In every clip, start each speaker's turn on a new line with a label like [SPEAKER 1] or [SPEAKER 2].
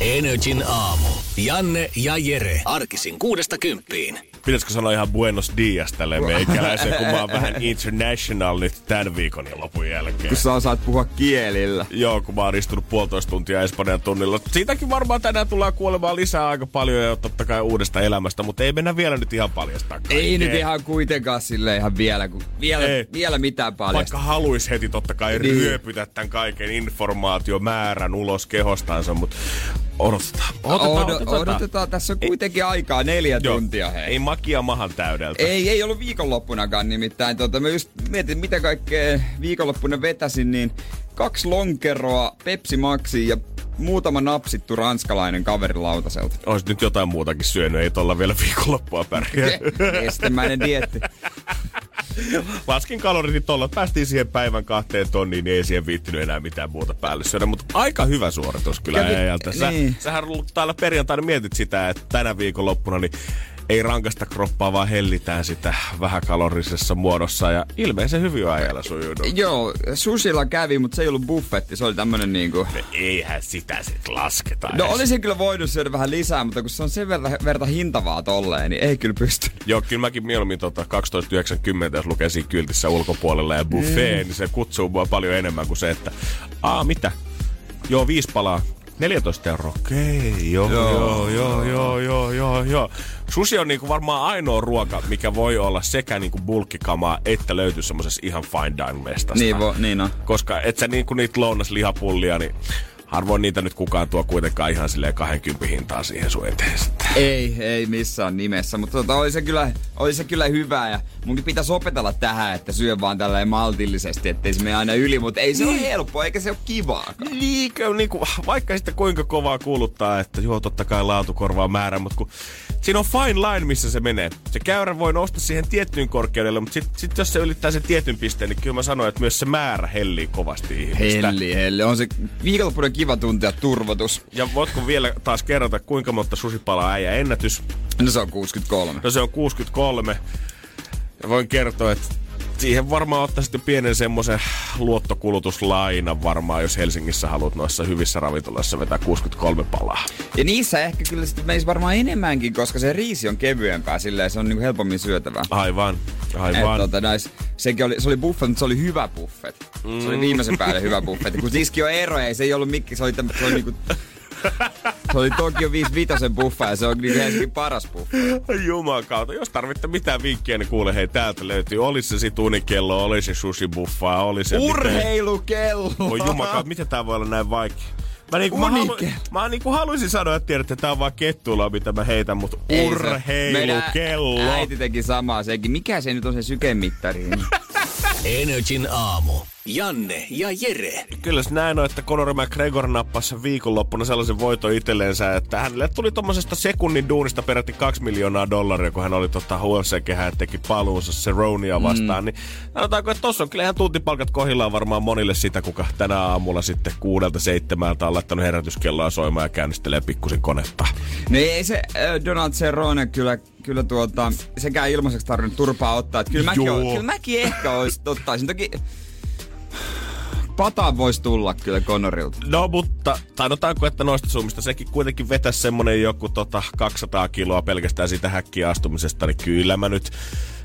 [SPEAKER 1] Energin aamu. Janne ja Jere. Arkisin kuudesta kymppiin.
[SPEAKER 2] Pitäisikö sanoa ihan buenos dias tälle meikäläiseen, kun mä oon vähän international nyt tämän viikon ja lopun jälkeen.
[SPEAKER 3] Kun sä osaat puhua kielillä.
[SPEAKER 2] Joo, kun mä oon istunut puolitoista tuntia Espanjan tunnilla. Siitäkin varmaan tänään tulee kuolemaan lisää aika paljon ja totta kai uudesta elämästä, mutta ei mennä vielä nyt ihan paljastaa kaikkea.
[SPEAKER 3] Ei nyt ihan kuitenkaan sille ihan vielä, kun vielä, ei. vielä mitään paljon.
[SPEAKER 2] Vaikka haluis heti totta kai niin. ryöpytä tämän kaiken informaatiomäärän ulos kehostansa, mutta odotetaan.
[SPEAKER 3] Odotetaan, odotetaan. odotetaan. Tässä on kuitenkin ei, aikaa neljä joo, tuntia. Hei.
[SPEAKER 2] Ei makia mahan täydeltä.
[SPEAKER 3] Ei, ei ollut viikonloppunakaan nimittäin. Tota, mä just mietin, mitä kaikkea viikonloppuna vetäsin, niin kaksi lonkeroa, Pepsi Maxi ja muutama napsittu ranskalainen kaveri lautaselta.
[SPEAKER 2] Ois nyt jotain muutakin syönyt, ei tuolla vielä viikonloppua pärjää.
[SPEAKER 3] Estemäinen dietti.
[SPEAKER 2] Laskin kaloritit tuolla, päästiin siihen päivän kahteen tonniin, niin ei siihen viittinyt enää mitään muuta päälle syödä. Mutta aika hyvä suoritus kyllä Kävi, äijältä. Sä, niin. Sähän täällä perjantaina mietit sitä, että tänä viikonloppuna niin ei rankasta kroppaa, vaan hellitään sitä vähäkalorisessa muodossa. Ja ilmeisen hyvin on äijällä sujunut.
[SPEAKER 3] Joo, susilla kävi, mutta se ei ollut buffetti. Se oli tämmönen niinku...
[SPEAKER 2] No eihän sitä sit lasketa.
[SPEAKER 3] No edes. olisin kyllä voinut syödä vähän lisää, mutta kun se on sen verta, verta hintavaa tolleen, niin ei kyllä pysty.
[SPEAKER 2] Joo, kyllä mäkin mieluummin tota 12,90, jos lukee siinä kyltissä ulkopuolella ja buffet, mm. niin se kutsuu mua paljon enemmän kuin se, että aa mitä? Joo, viisi palaa, 14 euroa. Okei, okay, joo, joo, joo, joo, joo, joo, joo. Susi on niinku varmaan ainoa ruoka, mikä voi olla sekä niinku bulkkikamaa, että löytyy semmosessa ihan fine dine mestasta.
[SPEAKER 3] Niin, vo, niin on.
[SPEAKER 2] Koska et sä niinku niitä lounaslihapullia, niin harvoin niitä nyt kukaan tuo kuitenkaan ihan silleen 20 hintaa siihen sun eteen
[SPEAKER 3] Ei, ei missään nimessä, mutta tota, oli, se kyllä, oli se kyllä hyvä ja munkin pitäisi opetella tähän, että syö vaan tällä maltillisesti, ettei se mene aina yli, mutta ei se niin. ole helppoa eikä se ole kivaa.
[SPEAKER 2] Liikö, niin kuin, vaikka sitten kuinka kovaa kuuluttaa, että joo totta kai laatu korvaa määrä, mutta kun siinä on fine line, missä se menee. Se käyrä voi nousta siihen tiettyyn korkeudelle, mutta sitten sit jos se ylittää sen tietyn pisteen, niin kyllä mä sanoin, että myös se määrä hellii kovasti ihmistä.
[SPEAKER 3] Helli, helli. On se viikonloppuinen kiva tuntia turvotus.
[SPEAKER 2] Ja voitko vielä taas kerrata, kuinka monta susipalaa äijä ennätys?
[SPEAKER 3] No se on 63.
[SPEAKER 2] No se on 63. Ja voin kertoa, että siihen varmaan ottaisit jo pienen semmoisen luottokulutuslainan varmaan, jos Helsingissä haluat noissa hyvissä ravintoloissa vetää 63 palaa.
[SPEAKER 3] Ja niissä ehkä kyllä sitten meisi varmaan enemmänkin, koska se riisi on kevyempää, silleen se on niinku helpommin syötävää.
[SPEAKER 2] Aivan, aivan. Et,
[SPEAKER 3] tota, näis, sekin oli, se oli buffet, mutta se oli hyvä buffet. Mm. Se oli mm. viimeisen päälle hyvä buffet. Kun niissäkin on eroja, ei se ei ollut mikki, se oli, tämmö, se oli niinku se oli Tokio 55 buffa ja se on niin Helsingin paras buffa.
[SPEAKER 2] Jumakauta. Jos tarvitte mitään vinkkiä, niin kuule, hei, täältä löytyy. Oli se sit unikello, oli se sushi buffa, oli se...
[SPEAKER 3] Urheilukello!
[SPEAKER 2] Oi jumakauta, miten tää voi olla näin vaikea? Mä, niinku, mä, halu, mä niinku haluaisin sanoa, että tiedät, että tää on vaan kettula, mitä mä heitän, mutta urheilukello.
[SPEAKER 3] äiti teki samaa sekin. Mikä se nyt on se sykemittari?
[SPEAKER 1] Energin aamu. Janne ja Jere.
[SPEAKER 2] Kyllä se näin on, että Conor McGregor nappasi viikonloppuna sellaisen voiton itselleensä, että hänelle tuli tuommoisesta sekunnin duunista peräti kaksi miljoonaa dollaria, kun hän oli tota UFC-kehää ja teki paluunsa Seronia vastaan. Mm. Niin sanotaanko, että tossa on kyllä ihan tuntipalkat kohillaan varmaan monille sitä, kuka tänä aamulla sitten kuudelta seitsemältä on laittanut herätyskelloa soimaan ja käynnistelee pikkusen konetta.
[SPEAKER 3] No ei se äh, Donald Cerrone kyllä kyllä tuota, sekään ilmaiseksi tarvinnut turpaa ottaa. Että kyllä, mäkin, kyllä mäkin ehkä olisi, ottaisin. Toki pata voisi tulla kyllä Connorilta.
[SPEAKER 2] No mutta, tainotaanko, että noista summista sekin kuitenkin vetäisi semmonen joku tota 200 kiloa pelkästään siitä häkkiä astumisesta, niin kyllä mä nyt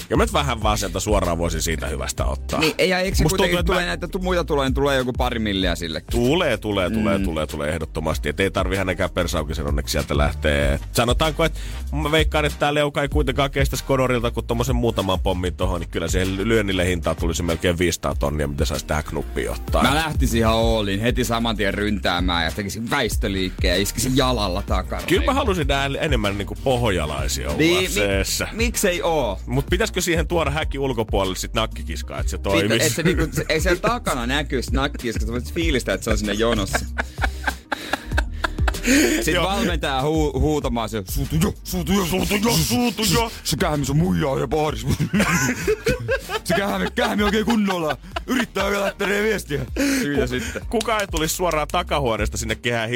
[SPEAKER 2] ja mä nyt vähän vaan sieltä suoraan voisin siitä hyvästä ottaa.
[SPEAKER 3] Niin, ja eikö se Musta kuitenkin tuntuu, tulee mä... näitä muita tulee, niin tulee joku pari milliä sille.
[SPEAKER 2] Tulee, tulee, mm. tulee, tulee, tulee ehdottomasti. Että ei tarvi hänenkään persaukisen onneksi sieltä lähteä. Sanotaanko, että mä veikkaan, että tää leuka ei kuitenkaan kestä Skodorilta kuin tommosen muutaman pommin tohon, niin kyllä siihen lyönnille hintaa tulisi melkein 500 tonnia, mitä saisi tähän knuppiin ottaa.
[SPEAKER 3] Mä lähtisin ihan Oolin heti saman tien ryntäämään ja tekisin väistöliikkeen ja iskisin jalalla takana.
[SPEAKER 2] Kyllä mä halusin nähdä enemmän niinku pohjalaisia niin,
[SPEAKER 3] mi- miksei oo?
[SPEAKER 2] Mut pitäisikö siihen tuoda häkki ulkopuolelle sit nakkikiskaa, että se toimisi?
[SPEAKER 3] Pitä, et se, niinku, ei siellä takana näkyisi nakkikiskaa, sä voit fiilistä, että se on sinne jonossa. Sitten
[SPEAKER 2] Joo.
[SPEAKER 3] valmentaja huu, huutamaan se, suutu jo, suutu jo, suutu jo,
[SPEAKER 2] Suutu jo.
[SPEAKER 3] Se kähmi on muijaa ja baaris. se kähmi, kähmi oikein kunnolla. Yrittää lähteä viestiä. Siitä sitten.
[SPEAKER 2] Kuka ei tulisi suoraan takahuoneesta sinne kehään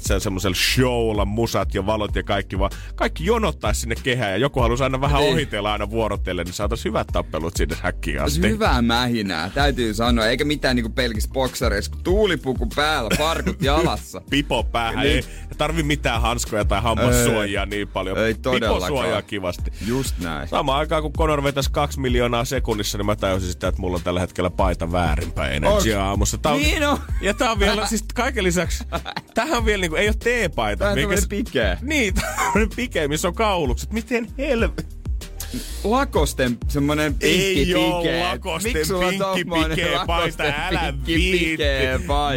[SPEAKER 2] se semmoisella showlla, musat ja valot ja kaikki, vaan kaikki jonottaisi sinne kehään ja joku haluaisi aina vähän
[SPEAKER 3] Niin.
[SPEAKER 2] ohitella aina vuorotellen, niin saataisiin hyvät tappelut sinne häkkiin asti.
[SPEAKER 3] Hyvää mähinää, täytyy sanoa. Eikä mitään niinku pelkissä boksareissa, kun tuulipuku päällä, farkut jalassa.
[SPEAKER 2] Pipo päähän,
[SPEAKER 3] Niin.
[SPEAKER 2] Ei tarvi mitään hanskoja tai hammassuojia niin paljon.
[SPEAKER 3] Ei todellakaan.
[SPEAKER 2] suojaa kivasti.
[SPEAKER 3] Just näin.
[SPEAKER 2] Samaan aikaan kun Conor vetäisi kaksi miljoonaa sekunnissa, niin mä tajusin sitä, että mulla on tällä hetkellä paita väärinpäin Energy aamussa. Tää on,
[SPEAKER 3] Niin on.
[SPEAKER 2] Ja tää on vielä, siis kaiken lisäksi, tähän on vielä niinku, ei ole teepaita.
[SPEAKER 3] Tää on
[SPEAKER 2] s-
[SPEAKER 3] pikeä.
[SPEAKER 2] Niin, tämmönen pikeä, missä on kaulukset. Miten helvetti?
[SPEAKER 3] Lakosten semmonen pinkki
[SPEAKER 2] Ei oo lakosten
[SPEAKER 3] Miksi
[SPEAKER 2] pinkki pikeä paita, älä viitti.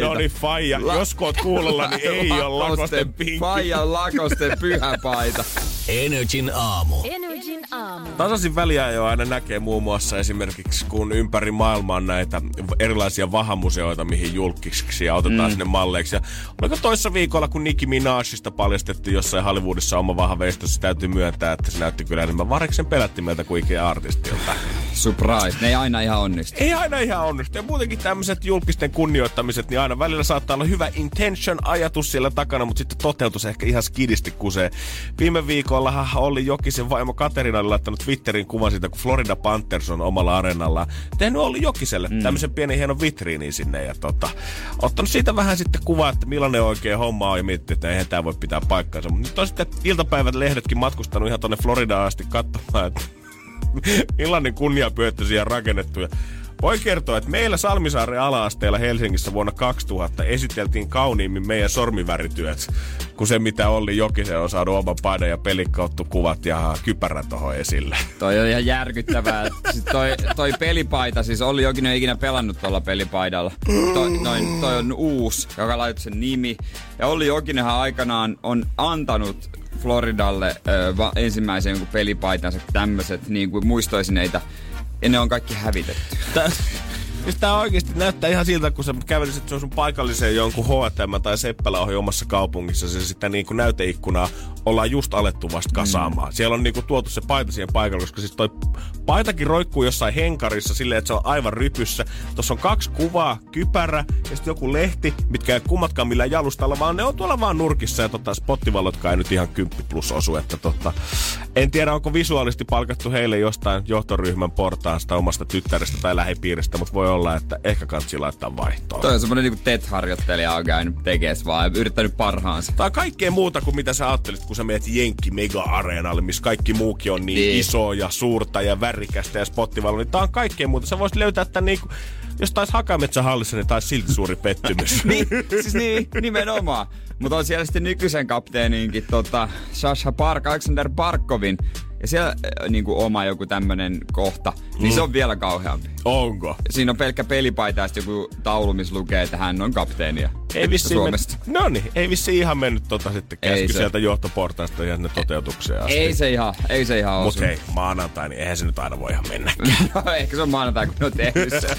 [SPEAKER 2] No niin, faija,
[SPEAKER 3] La-
[SPEAKER 2] jos kun oot kuulolla, niin ei oo lakosten pinkki.
[SPEAKER 3] Faijan lakosten pyhä paita.
[SPEAKER 1] Energin aamu.
[SPEAKER 4] Energin aamu.
[SPEAKER 2] Tasaisin väliajoa aina näkee muun muassa esimerkiksi, kun ympäri maailmaa on näitä erilaisia vahamuseoita, mihin julkiksi otetaan mm. sinne malleiksi. Ja oliko toissa viikolla, kun Nicki Minajista paljastettiin jossain Hollywoodissa oma vahaveistossa, täytyy myöntää, että se näytti kyllä enemmän variksen pelättimeltä kuin ikään artistilta.
[SPEAKER 3] Surprise. Ne ei aina ihan onnistu.
[SPEAKER 2] Ei aina ihan onnistu. Ja muutenkin tämmöiset julkisten kunnioittamiset, niin aina välillä saattaa olla hyvä intention ajatus siellä takana, mutta sitten toteutus ehkä ihan skidisti kusee. Viime viikollahan oli Jokisen vaimo Katerina oli laittanut Twitterin kuvan siitä, kun Florida Panthers on omalla areenallaan tehnyt oli Jokiselle mm. tämmöisen pienen hienon vitriinin sinne. Ja tota, ottanut siitä vähän sitten kuvaa, että millainen oikein homma on ja miettii, että eihän tämä voi pitää paikkaansa. Mutta nyt on sitten iltapäivät lehdetkin matkustanut ihan tonne Floridaan asti katsomaan, että millainen kunniapyöttö siihen rakennettu. Ja voi kertoa, että meillä Salmisaaren ala-asteella Helsingissä vuonna 2000 esiteltiin kauniimmin meidän sormivärityöt, kuin se mitä Olli Jokisen on saanut oman paidan ja pelikauttu kuvat ja kypärän tohon esille.
[SPEAKER 3] Toi on ihan järkyttävää. Siis toi, toi pelipaita, siis Olli Jokinen ei ikinä pelannut tuolla pelipaidalla. Toi, noin, toi on uusi, joka laittoi sen nimi. Ja Olli Jokinenhan aikanaan on antanut Floridalle ö, va, ensimmäisen pelipaitansa tämmöiset niin kuin muistoesineitä. Ja ne on kaikki hävitetty.
[SPEAKER 2] Siis tää oikeesti näyttää ihan siltä, kun sä kävelisit sun paikalliseen jonkun H&M tai Seppälä ohi omassa kaupungissa, se sitä niinku näyteikkunaa ollaan just alettu vasta kasaamaan. Mm. Siellä on niinku tuotu se paita siihen paikalle, koska siis toi paitakin roikkuu jossain henkarissa silleen, että se on aivan rypyssä. Tuossa on kaksi kuvaa, kypärä ja sitten joku lehti, mitkä ei kummatkaan millään jalustalla, vaan ne on tuolla vaan nurkissa ja tota, spottivallotkaan ei nyt ihan 10 plus osu. Että tota, en tiedä, onko visuaalisesti palkattu heille jostain johtoryhmän portaasta omasta tyttärestä tai lähipiiristä, mutta voi olla, että ehkä kansi laittaa vaihtoon.
[SPEAKER 3] Toi on semmonen niinku TET-harjoittelija on käynyt tekees vaan ja yrittänyt parhaansa.
[SPEAKER 2] Tää on kaikkea muuta kuin mitä sä ajattelit, kun sä meet Jenkki Mega-areenalle, missä kaikki muukin on niin,
[SPEAKER 3] Niin.
[SPEAKER 2] isoa ja suurta ja värikästä ja spottivalo. Niin tää on kaikkea muuta. Sä voisit löytää tän niinku, jos tais Hakametsähallissa, niin taisi silti suuri pettymys.
[SPEAKER 3] niin, siis niin, nimenomaan. Mutta on siellä sitten nykyisen kapteeninkin tota, Sasha Park, Alexander Barkovin. Ja siellä äh, niinku oma joku tämmönen kohta, niin
[SPEAKER 2] Mm.
[SPEAKER 3] se on vielä kauheampi.
[SPEAKER 2] Onko?
[SPEAKER 3] Siinä on pelkkä pelipaita ja joku taulu, missä lukee, että hän on kapteeni.
[SPEAKER 2] Ei vissiin
[SPEAKER 3] Suomesta.
[SPEAKER 2] Men... No niin, ei vissiin ihan mennyt tota sitten käsky
[SPEAKER 3] se.
[SPEAKER 2] sieltä johtoportaasta ja sinne toteutukseen asti.
[SPEAKER 3] Ei se ihan, ei se ihan
[SPEAKER 2] Mut
[SPEAKER 3] osu.
[SPEAKER 2] hei, maanantai, niin eihän se nyt aina voi ihan mennä.
[SPEAKER 3] no, ehkä se on maanantai, kun ne on tehnyt se.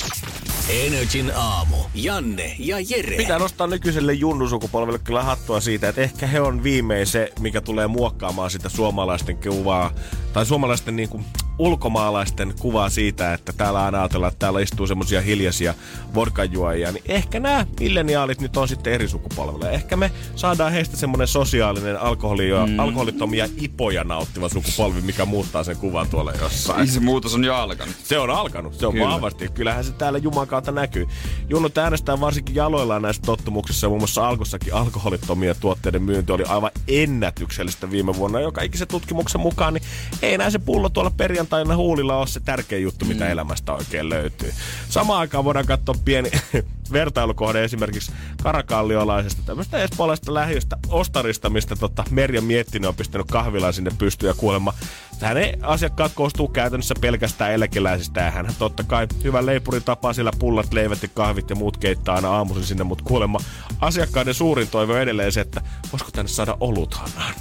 [SPEAKER 1] Energin aamu. Janne ja Jere.
[SPEAKER 2] Pitää nostaa nykyiselle junnusukupolvelle kyllä hattua siitä, että ehkä he on viimein se, mikä tulee muokkaamaan sitä suomalaisten kuvaa, tai suomalaisten niin kuin, ulkomaalaisten kuvaa siitä, että täällä aina ajatellaan, että täällä istuu semmosia hiljaisia vodkajuojia, niin ehkä nämä milleniaalit nyt on sitten eri sukupolvelle. Ehkä me saadaan heistä semmoinen sosiaalinen alkoholia, mm. alkoholittomia ipoja nauttiva sukupolvi, mikä muuttaa sen kuvan tuolla jossain.
[SPEAKER 3] se muutos on jo alkanut.
[SPEAKER 2] Se on alkanut, se on
[SPEAKER 3] Kyllä.
[SPEAKER 2] Vahvasti. Kyllähän se täällä Juman kautta näkyy. Junnut äänestää varsinkin jaloillaan näissä tottumuksissa. Muun muassa alkossakin alkoholittomien tuotteiden myynti oli aivan ennätyksellistä viime vuonna. Joka ikisen tutkimuksen mukaan, niin ei enää se pullo tuolla perjantaina huulilla ole se tärkein juttu, mitä elämästä oikein löytyy. Samaan aikaan voidaan katsoa pieni vertailukohde esimerkiksi karakalliolaisesta tämmöistä espoolaisesta lähiöstä Ostarista, mistä tota Merja Miettinen on pistänyt kahvilaan sinne pystyyn ja kuulemma hänen asiakkaat koostuu käytännössä pelkästään eläkeläisistä ja hän totta kai hyvän leipurin tapaa siellä pullat, leivät ja kahvit ja muut keittää aina aamuisin sinne, mutta kuulemma asiakkaiden suurin toive on edelleen se, että voisiko tänne saada oluthanaan.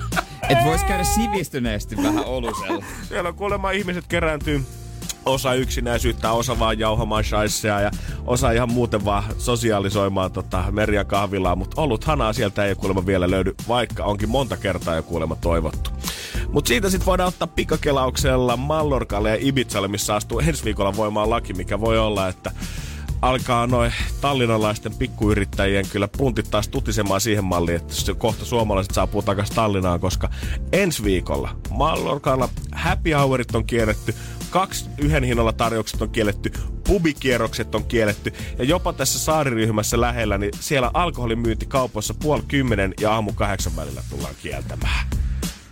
[SPEAKER 3] Et vois käydä sivistyneesti vähän olusella.
[SPEAKER 2] Siellä on kuulemma ihmiset kerääntyy osa yksinäisyyttä, osa vaan jauhamaan shaisseja ja osaa ihan muuten vaan sosiaalisoimaan tota meriä kahvilaa, mutta ollut hanaa sieltä ei kuulemma vielä löydy, vaikka onkin monta kertaa jo kuulemma toivottu. Mutta siitä sitten voidaan ottaa pikakelauksella Mallorcalle ja Ibizalle, missä astuu ensi viikolla voimaan laki, mikä voi olla, että alkaa noin tallinnalaisten pikkuyrittäjien kyllä puntit taas tutisemaan siihen malliin, että kohta suomalaiset saapuu takaisin Tallinnaan, koska ensi viikolla Mallorcalla happy hourit on kielletty, kaksi yhden hinnalla tarjoukset on kielletty, pubikierrokset on kielletty ja jopa tässä saariryhmässä lähellä, niin siellä alkoholin myynti kaupassa puoli kymmenen ja aamu kahdeksan välillä tullaan kieltämään.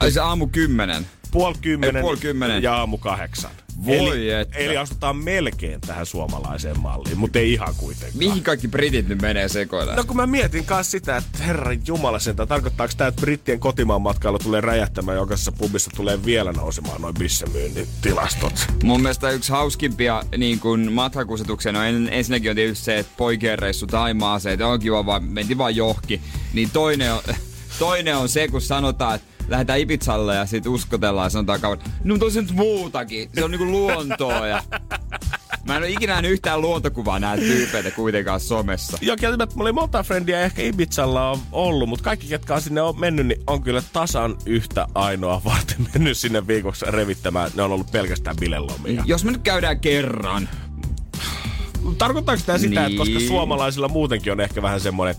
[SPEAKER 3] Ai se aamu kymmenen.
[SPEAKER 2] Puoli kymmenen,
[SPEAKER 3] puoli kymmenen.
[SPEAKER 2] ja aamu kahdeksan.
[SPEAKER 3] Voi
[SPEAKER 2] eli,
[SPEAKER 3] että.
[SPEAKER 2] eli astutaan melkein tähän suomalaiseen malliin, mutta ei ihan kuitenkaan.
[SPEAKER 3] Mihin kaikki britit nyt menee sekoilla?
[SPEAKER 2] No kun mä mietin kanssa sitä, että herran jumala sen, tarkoittaako tämä, että brittien kotimaan matkailu tulee räjähtämään, jokaisessa pubissa tulee vielä nousemaan noin bissemyynnin tilastot.
[SPEAKER 3] Mun mielestä yksi hauskimpia niin kun matkakusetuksia, no en, ensinnäkin on tietysti se, että poikien reissu Taimaaseen, että on kiva vaan, mentiin vaan johki. Niin toinen on, toinen on se, kun sanotaan, että lähdetään Ibizalle ja sitten uskotellaan ja sanotaan kauan, no mutta on se nyt muutakin, se on niinku luontoa ja... Mä en ole ikinä nähnyt yhtään luontokuvaa näitä tyypeitä kuitenkaan somessa.
[SPEAKER 2] Joo, kieltämättä mulla oli monta frendiä ehkä Ibizalla on ollut, mutta kaikki, ketkä on sinne on mennyt, niin on kyllä tasan yhtä ainoa varten mennyt sinne viikoksi revittämään. Ne on ollut pelkästään bilelomia.
[SPEAKER 3] Jos me nyt käydään kerran,
[SPEAKER 2] Tarkoittaako tämä sitä, että koska
[SPEAKER 3] Niin.
[SPEAKER 2] suomalaisilla muutenkin on ehkä vähän semmoinen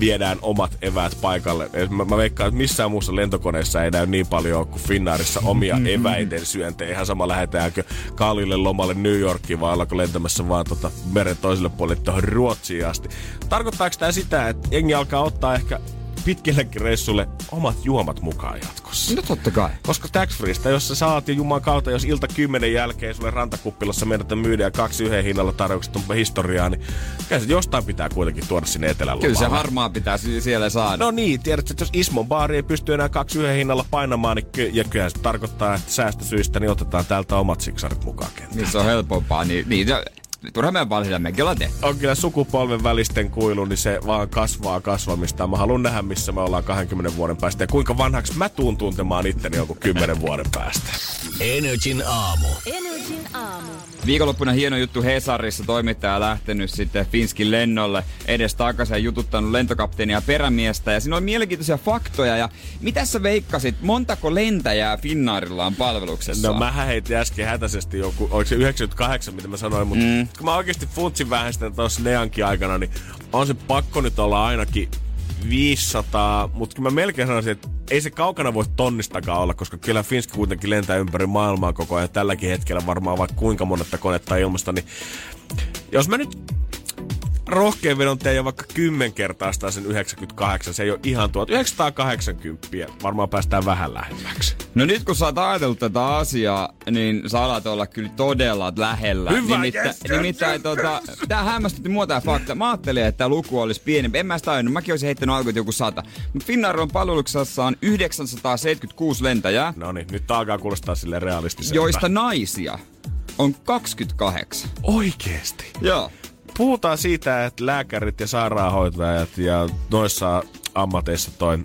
[SPEAKER 2] viedään omat eväät paikalle. Mä, mä veikkaan, että missään muussa lentokoneessa ei näy niin paljon kuin Finnaarissa omia eväiden syöntejä. Ihan sama lähdetäänkö kalille lomalle New Yorkiin vai ollaanko lentämässä vaan tota meren toiselle puolelle tuohon Ruotsiin asti. Tarkoittaako tämä sitä, että jengi alkaa ottaa ehkä pitkillekin reissulle omat juomat mukaan jatkossa?
[SPEAKER 3] no totta kai.
[SPEAKER 2] Koska tax freesta, jos sä saat juman kautta, jos ilta kymmenen jälkeen sulle rantakuppilassa mennä myydä ja kaksi yhden hinnalla tarjoukset on historiaa, niin kyllä se jostain pitää kuitenkin tuoda sinne etelän
[SPEAKER 3] Kyllä se harmaa pitää si- siellä saada.
[SPEAKER 2] No niin, tiedätkö, että jos Ismon baari ei pysty enää kaksi yhden hinnalla painamaan, niin ky- ja kyllähän se tarkoittaa, että säästösyistä niin otetaan täältä omat siksarit mukaan kenttään.
[SPEAKER 3] Niin se on helpompaa, niin, niin turha meidän valita, mekin ollaan tehty.
[SPEAKER 2] On kyllä sukupolven välisten kuilu, niin se vaan kasvaa kasvamista. Mä haluan nähdä, missä me ollaan 20 vuoden päästä ja kuinka vanhaksi mä tuun tuntemaan itteni joku 10 vuoden päästä.
[SPEAKER 1] Energin aamu.
[SPEAKER 4] Energin aamu.
[SPEAKER 3] Viikonloppuna hieno juttu Hesarissa. Toimittaja lähtenyt sitten Finskin lennolle edes takaisin ja jututtanut lentokapteenia ja perämiestä. Ja siinä oli mielenkiintoisia faktoja. Ja mitä sä veikkasit, montako lentäjää Finnaarilla on palveluksessa?
[SPEAKER 2] No mä heitin äsken hätäisesti joku, oliko se 98, mitä mä sanoin, mutta mm. Kun mä oikeasti funtsin vähän sitä tuossa Neankin aikana, niin on se pakko nyt olla ainakin 500, mutta kyllä mä melkein sanoisin, että ei se kaukana voi tonnistakaan olla, koska kyllä Finski kuitenkin lentää ympäri maailmaa koko ajan tälläkin hetkellä varmaan vaikka kuinka monetta konetta ilmasta, niin jos mä nyt rohkein vedon jo vaikka kymmenkertaistaa sen 98, se ei ole ihan tuot 980, varmaan päästään vähän lähemmäksi.
[SPEAKER 3] No nyt kun sä oot ajatellut tätä asiaa, niin sä alat olla kyllä todella lähellä.
[SPEAKER 2] Hyvä,
[SPEAKER 3] nimittäin,
[SPEAKER 2] yes, yes,
[SPEAKER 3] nimittäin
[SPEAKER 2] yes,
[SPEAKER 3] tota, tää hämmästytti mua tää fakta. Mä ajattelin, että tää luku olisi pienempi. En mä sitä ajanut. Mäkin olisin heittänyt alkuun joku sata. Mutta Finnair on palveluksessaan 976 lentäjää,
[SPEAKER 2] No niin, nyt tää alkaa kuulostaa sille realistiselta.
[SPEAKER 3] joista naisia on 28.
[SPEAKER 2] Oikeesti?
[SPEAKER 3] Joo.
[SPEAKER 2] Puhutaan siitä, että lääkärit ja sairaanhoitajat ja noissa ammateissa toi,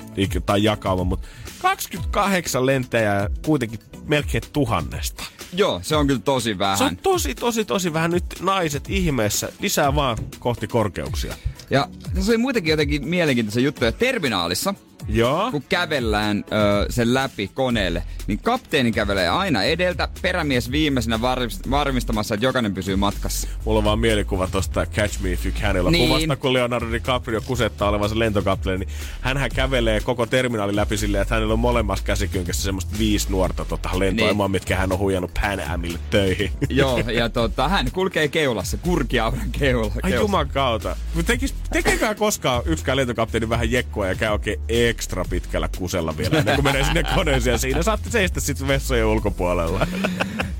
[SPEAKER 2] tai jakauma, mutta 28 lentäjää kuitenkin melkein tuhannesta.
[SPEAKER 3] Joo, se on kyllä tosi vähän.
[SPEAKER 2] Se on tosi, tosi, tosi vähän nyt naiset ihmeessä. Lisää vaan kohti korkeuksia.
[SPEAKER 3] Ja tässä oli muitakin jotenkin mielenkiintoisia juttuja. Terminaalissa,
[SPEAKER 2] Joo.
[SPEAKER 3] kun kävellään ö, sen läpi koneelle, niin kapteeni kävelee aina edeltä, perämies viimeisenä varmist- varmistamassa, että jokainen pysyy matkassa.
[SPEAKER 2] Mulla on vaan mielikuva tosta Catch Me If You Canilla
[SPEAKER 3] Niin.
[SPEAKER 2] kuvasta, kun Leonardo DiCaprio kusettaa olevansa lentokapteeni, niin hänhän kävelee koko terminaalin läpi silleen, että hänellä on molemmassa käsikynkässä semmoista viisi nuorta tota, lentoemoa,
[SPEAKER 3] Niin.
[SPEAKER 2] mitkä hän on huijannut Pan Amille töihin.
[SPEAKER 3] Joo, ja tota, hän kulkee keulassa, kurkiauran keula.
[SPEAKER 2] Ai juman kautta. Tekis, tekekää koskaan yksikään lentokapteeni vähän jekkua ja käy oikein ekstra pitkällä kusella vielä, ennen kuin menee sinne koneeseen. Siinä saatte seistä sitten vessojen ulkopuolella.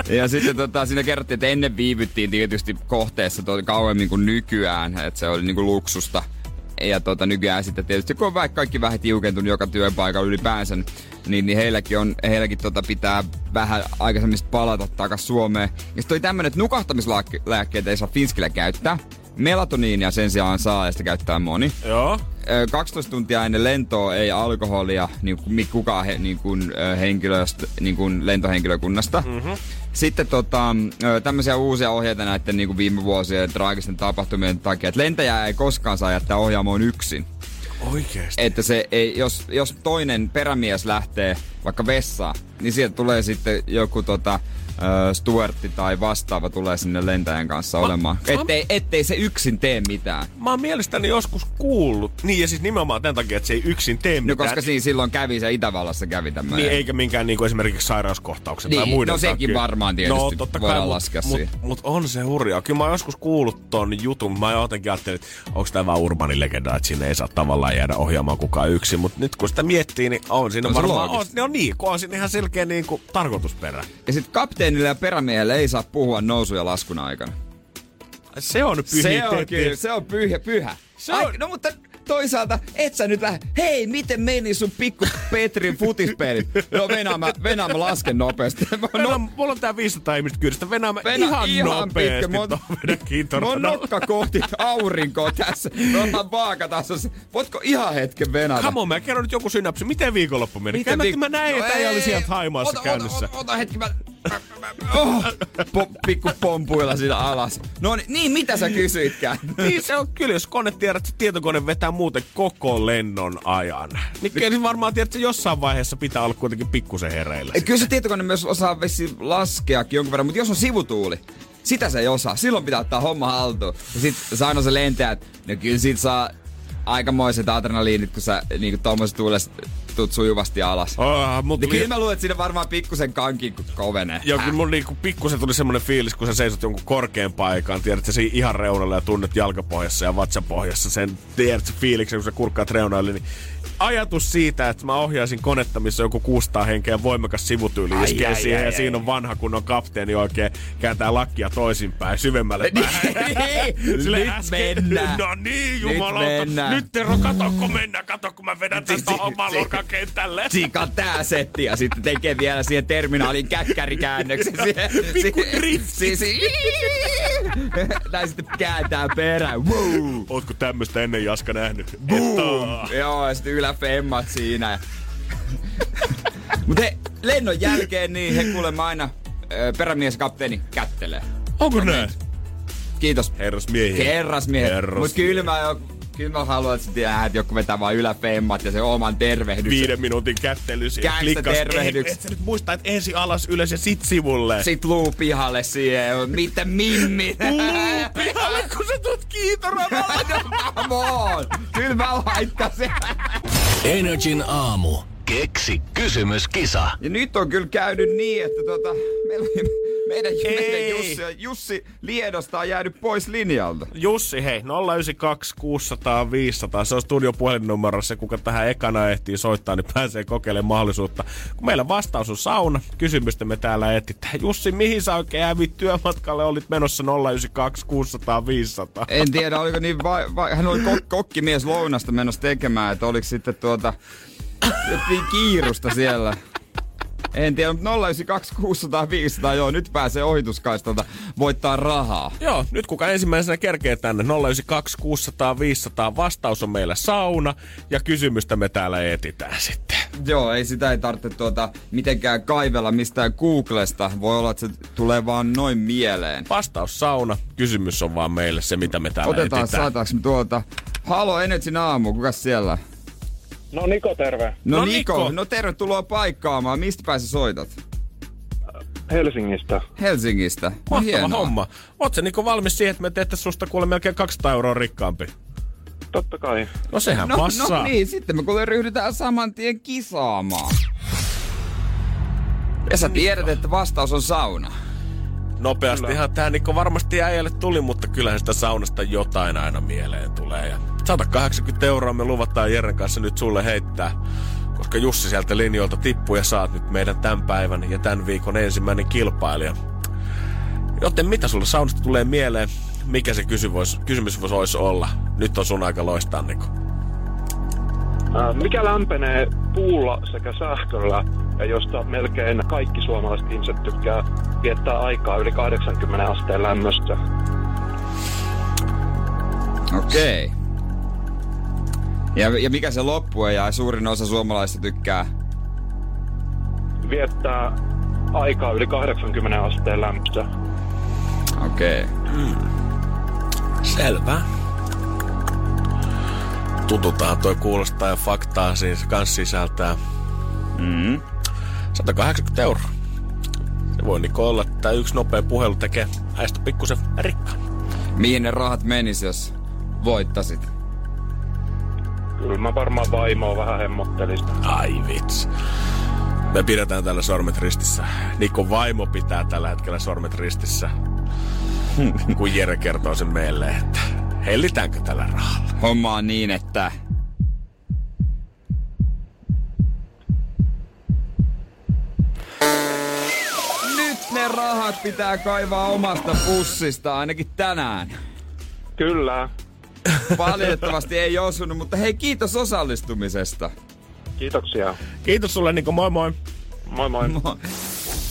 [SPEAKER 3] Ja sitten tota, siinä kerrottiin, että ennen viivyttiin tietysti kohteessa kauemmin kuin nykyään, että se oli niinku luksusta. Ja tota, nykyään sitten tietysti, kun on vaikka kaikki vähän tiukentunut joka työpaikalla ylipäänsä, niin, niin heilläkin, on, heilläkin tota pitää vähän aikaisemmin palata takaisin Suomeen. Ja sitten oli tämmönen, että nukahtamislääkkeitä ei saa Finskillä käyttää. Melatoniinia sen sijaan saa ja sitä käyttää moni.
[SPEAKER 2] Joo.
[SPEAKER 3] Ö, 12 tuntia ennen lentoa ei alkoholia niin kuin kukaan he, niin kuin, henkilöstä, niin kuin lentohenkilökunnasta. Mm-hmm. Sitten tota, tämmöisiä uusia ohjeita näiden niin kuin viime vuosien traagisten tapahtumien takia, että lentäjää ei koskaan saa jättää ohjaamoon yksin.
[SPEAKER 2] Oikeesti.
[SPEAKER 3] Että se ei, jos, jos toinen perämies lähtee vaikka vessaan, niin sieltä tulee sitten joku tota, Stuartti tai vastaava tulee sinne lentäjän kanssa
[SPEAKER 2] Ma-
[SPEAKER 3] olemaan.
[SPEAKER 2] mä-
[SPEAKER 3] Ettei, ettei se yksin tee mitään.
[SPEAKER 2] Mä oon mielestäni joskus kuullut, niin ja siis nimenomaan tämän takia, että se ei yksin tee
[SPEAKER 3] No
[SPEAKER 2] mitään.
[SPEAKER 3] koska siinä silloin kävi se Itävallassa kävi tämmöinen.
[SPEAKER 2] Niin, eikä minkään niinku esimerkiksi sairauskohtauksen
[SPEAKER 3] Niin,
[SPEAKER 2] tai muiden
[SPEAKER 3] no sekin
[SPEAKER 2] takia.
[SPEAKER 3] varmaan tietysti
[SPEAKER 2] no, totta
[SPEAKER 3] voidaan
[SPEAKER 2] kai, mut-
[SPEAKER 3] laskea
[SPEAKER 2] mut,
[SPEAKER 3] siihen.
[SPEAKER 2] mut, on se hurjaa. Kyllä mä oon joskus kuullut ton jutun. Mä jotenkin ajattelin, että onko tämä vaan urbanin legenda, että sinne ei saa tavallaan jäädä ohjaamaan kukaan yksin. Mutta nyt kun sitä miettii, niin on siinä
[SPEAKER 3] se
[SPEAKER 2] varmaan... On, ne on niin, kun on siinä ihan selkeä niin kuin, tarkoitusperä.
[SPEAKER 3] Ja sitten kapteenille ja perämiehelle ei saa puhua nousu- ja laskun aikana.
[SPEAKER 2] Se on
[SPEAKER 3] Se on kyllä, se on pyhä, pyhä.
[SPEAKER 2] Se on-
[SPEAKER 3] no mutta toisaalta et sä nyt lähde, hei, miten meni sun pikku Petrin futispelit? No Venä mä, Venä mä lasken nopeasti. Mä,
[SPEAKER 2] No, mulla on tää 500 ihmistä kyydistä. Venää mä
[SPEAKER 3] Venä
[SPEAKER 2] ihan, ihan nopeasti
[SPEAKER 3] Mä oon-
[SPEAKER 2] vedän
[SPEAKER 3] Mä oon
[SPEAKER 2] kiintoradalla.
[SPEAKER 3] nokka kohti aurinkoa tässä. Me ollaan vaakatasossa. Voitko ihan hetken venata?
[SPEAKER 2] Come on, mä kerron nyt joku synapsi. Miten viikonloppu meni?
[SPEAKER 3] Miten viik-
[SPEAKER 2] mä näin,
[SPEAKER 3] No
[SPEAKER 2] että ei oli
[SPEAKER 3] ei.
[SPEAKER 2] sieltä Haimaassa
[SPEAKER 3] Ota-
[SPEAKER 2] käynnissä.
[SPEAKER 3] Ota, ota, ota hetki, mä... Oh, po, pikku pompuilla siinä alas. No niin, niin, mitä sä kysyitkään?
[SPEAKER 2] niin se on kyllä, jos kone tiedät, että tietokone vetää muuten koko lennon ajan. Niin kyllä varmaan tiedät, että jossain vaiheessa pitää olla kuitenkin pikkusen hereillä.
[SPEAKER 3] Kyllä se tietokone myös osaa vessi laskeakin jonkun verran, mutta jos on sivutuuli, sitä se ei osaa. Silloin pitää ottaa homma haltuun. Ja sit aina se lentää, että no kyllä sit saa aikamoiset adrenaliinit, kun sä niinku tommosessa tuulessa tuut sujuvasti alas.
[SPEAKER 2] Oh, mut
[SPEAKER 3] Niin kyllä mä luulen, että siinä varmaan pikkusen kankin kovenee.
[SPEAKER 2] ja kyllä mun niinku pikkusen tuli semmonen fiilis, kun sä seisot jonkun korkean paikan, tiedät sä siinä ihan reunalla ja tunnet jalkapohjassa ja vatsapohjassa sen, tiedät sä fiiliksen, kun sä kurkkaat reunaille, niin ajatus siitä, että mä ohjaisin konetta, missä joku 600 henkeä voimakas sivutyyli iskee
[SPEAKER 3] ai,
[SPEAKER 2] siihen
[SPEAKER 3] ai,
[SPEAKER 2] ja
[SPEAKER 3] ai.
[SPEAKER 2] siinä on vanha kunnon kapteeni oikein kääntää lakkia toisinpäin syvemmälle päähän. Silleen
[SPEAKER 3] Nyt
[SPEAKER 2] äsken-
[SPEAKER 3] mennään.
[SPEAKER 2] No niin,
[SPEAKER 3] Nyt
[SPEAKER 2] jumalauta.
[SPEAKER 3] mennään.
[SPEAKER 2] Nyt Tero, kato kun mennään, kato kun mä vedän tästä
[SPEAKER 3] Si- si-
[SPEAKER 2] omaa
[SPEAKER 3] si-
[SPEAKER 2] lokakentälle.
[SPEAKER 3] Sika tää setti ja sitten tekee vielä siihen terminaalin käkkärikäännöksen.
[SPEAKER 2] Pikku drifti.
[SPEAKER 3] Näin sitten kääntää perään. Wow.
[SPEAKER 2] Ootko tämmöstä ennen Jaska nähnyt? Oo.
[SPEAKER 3] Joo, ja sitten yläfemmat siinä. Mutta lennon jälkeen niin he kuulemma aina ö, perämies kapteeni kättelee.
[SPEAKER 2] Onko näin?
[SPEAKER 3] Kiitos.
[SPEAKER 2] Herrasmiehiä.
[SPEAKER 3] Kerrasmiehet.
[SPEAKER 2] Herras.
[SPEAKER 3] Mut kyllä mä, jo, kyllä mä haluan, tiedät, että joku vetää vaan yläfemmat ja se oman tervehdyksen.
[SPEAKER 2] Viiden minuutin kättely siihen. Klikkas.
[SPEAKER 3] tervehdyks.
[SPEAKER 2] Et, et sä nyt muista, että ensin alas ylös ja sit sivulle.
[SPEAKER 3] Sit luu pihalle siihen. Mitä mimmi?
[SPEAKER 2] Pihalle, kun sä tulet kiitoradalla.
[SPEAKER 3] Come on! Kyllä mä laittasin.
[SPEAKER 1] Energin aamu. Keksi kysymyskisa.
[SPEAKER 3] Ja nyt on kyllä käynyt niin, että tota, meillä, meidän, meidän
[SPEAKER 2] Ei.
[SPEAKER 3] Jussi, Jussi Liedosta on jäänyt pois linjalta.
[SPEAKER 2] Jussi, hei, 092 600 500. Se on studion puhelinnumero. Se, kuka tähän ekana ehtii soittaa, niin pääsee kokeilemaan mahdollisuutta. Kun meillä vastaus on sauna, kysymystä me täällä etsitään. Jussi, mihin sä oikein hävit työmatkalle? Olit menossa 092 600 500.
[SPEAKER 3] En tiedä, oliko niin vai, vai hän oli kok, kokkimies lounasta menossa tekemään, että oliko sitten tuota niin kiirusta siellä. En tiedä, mutta 092 600 500, joo, nyt pääsee ohituskaistalta voittaa rahaa.
[SPEAKER 2] Joo, nyt kuka ensimmäisenä kerkee tänne 092 600 500. Vastaus on meillä sauna ja kysymystä me täällä etitään sitten.
[SPEAKER 3] Joo, ei sitä ei tarvitse tuota mitenkään kaivella mistään Googlesta. Voi olla, että se tulee vaan noin mieleen.
[SPEAKER 2] Vastaus sauna, kysymys on vaan meille se, mitä me täällä
[SPEAKER 3] Otetaan,
[SPEAKER 2] etitään.
[SPEAKER 3] saataanko me tuolta... Halo Energy aamu, kukas siellä?
[SPEAKER 4] No Niko, terve.
[SPEAKER 3] No,
[SPEAKER 2] No
[SPEAKER 3] Niko,
[SPEAKER 2] Niko.
[SPEAKER 3] no tervetuloa paikkaamaan. Mistä pääsä soitat?
[SPEAKER 4] Helsingistä.
[SPEAKER 3] Helsingistä. No,
[SPEAKER 2] Mahtava
[SPEAKER 3] hienoa.
[SPEAKER 2] homma. Oot sä Niko valmis siihen, että me tehtäis susta kuule melkein 200 euroa rikkaampi?
[SPEAKER 4] Totta kai.
[SPEAKER 2] No sehän
[SPEAKER 3] No,
[SPEAKER 2] passaa.
[SPEAKER 3] no niin, sitten me kuule ryhdytään saman tien kisaamaan. Ja sä tiedät, että vastaus on sauna.
[SPEAKER 2] Nopeastihan tää Niko varmasti äijälle tuli, mutta kyllähän sitä saunasta jotain aina mieleen tulee. Ja 180 euroa me luvataan Jeren kanssa nyt sulle heittää. Koska Jussi sieltä linjoilta tippuu ja saat nyt meidän tämän päivän ja tämän viikon ensimmäinen kilpailija. Joten mitä sulle saunasta tulee mieleen? Mikä se kysy vois, kysymys voisi olla? Nyt on sun aika loistaa, Niko.
[SPEAKER 4] Ää, Mikä lämpenee puulla sekä sähköllä ja josta melkein kaikki suomalaiset ihmiset tykkää viettää aikaa yli 80 asteen lämmöstä?
[SPEAKER 3] Okei. Okay. Ja, ja mikä se loppu ja suurin osa suomalaisista tykkää?
[SPEAKER 4] Viettää aikaa yli 80 asteen lämpössä.
[SPEAKER 3] Okei. Okay.
[SPEAKER 2] Selvä. Tututaan toi kuulostaa ja faktaa siis kans sisältää.
[SPEAKER 3] Mm.
[SPEAKER 2] 180 euroa. Se voi niinku olla, että yksi nopea puhelu tekee häistä pikkusen rikkaan.
[SPEAKER 3] Mihin ne rahat menis, jos voittasit?
[SPEAKER 4] Kyllä mä varmaan vaimoa vähän hemmottelisin.
[SPEAKER 2] Ai vitsi. Me pidetään tällä sormet ristissä. Nikon vaimo pitää tällä hetkellä sormet ristissä. kun Jere kertoo sen meille, että hellitäänkö tällä rahalla.
[SPEAKER 3] Homma on niin, että Nyt ne rahat pitää kaivaa omasta pussista, ainakin tänään.
[SPEAKER 4] Kyllä.
[SPEAKER 3] Valitettavasti ei osunut, mutta hei kiitos osallistumisesta.
[SPEAKER 4] Kiitoksia.
[SPEAKER 2] Kiitos sulle Niko, moi moi.
[SPEAKER 4] Moi moi.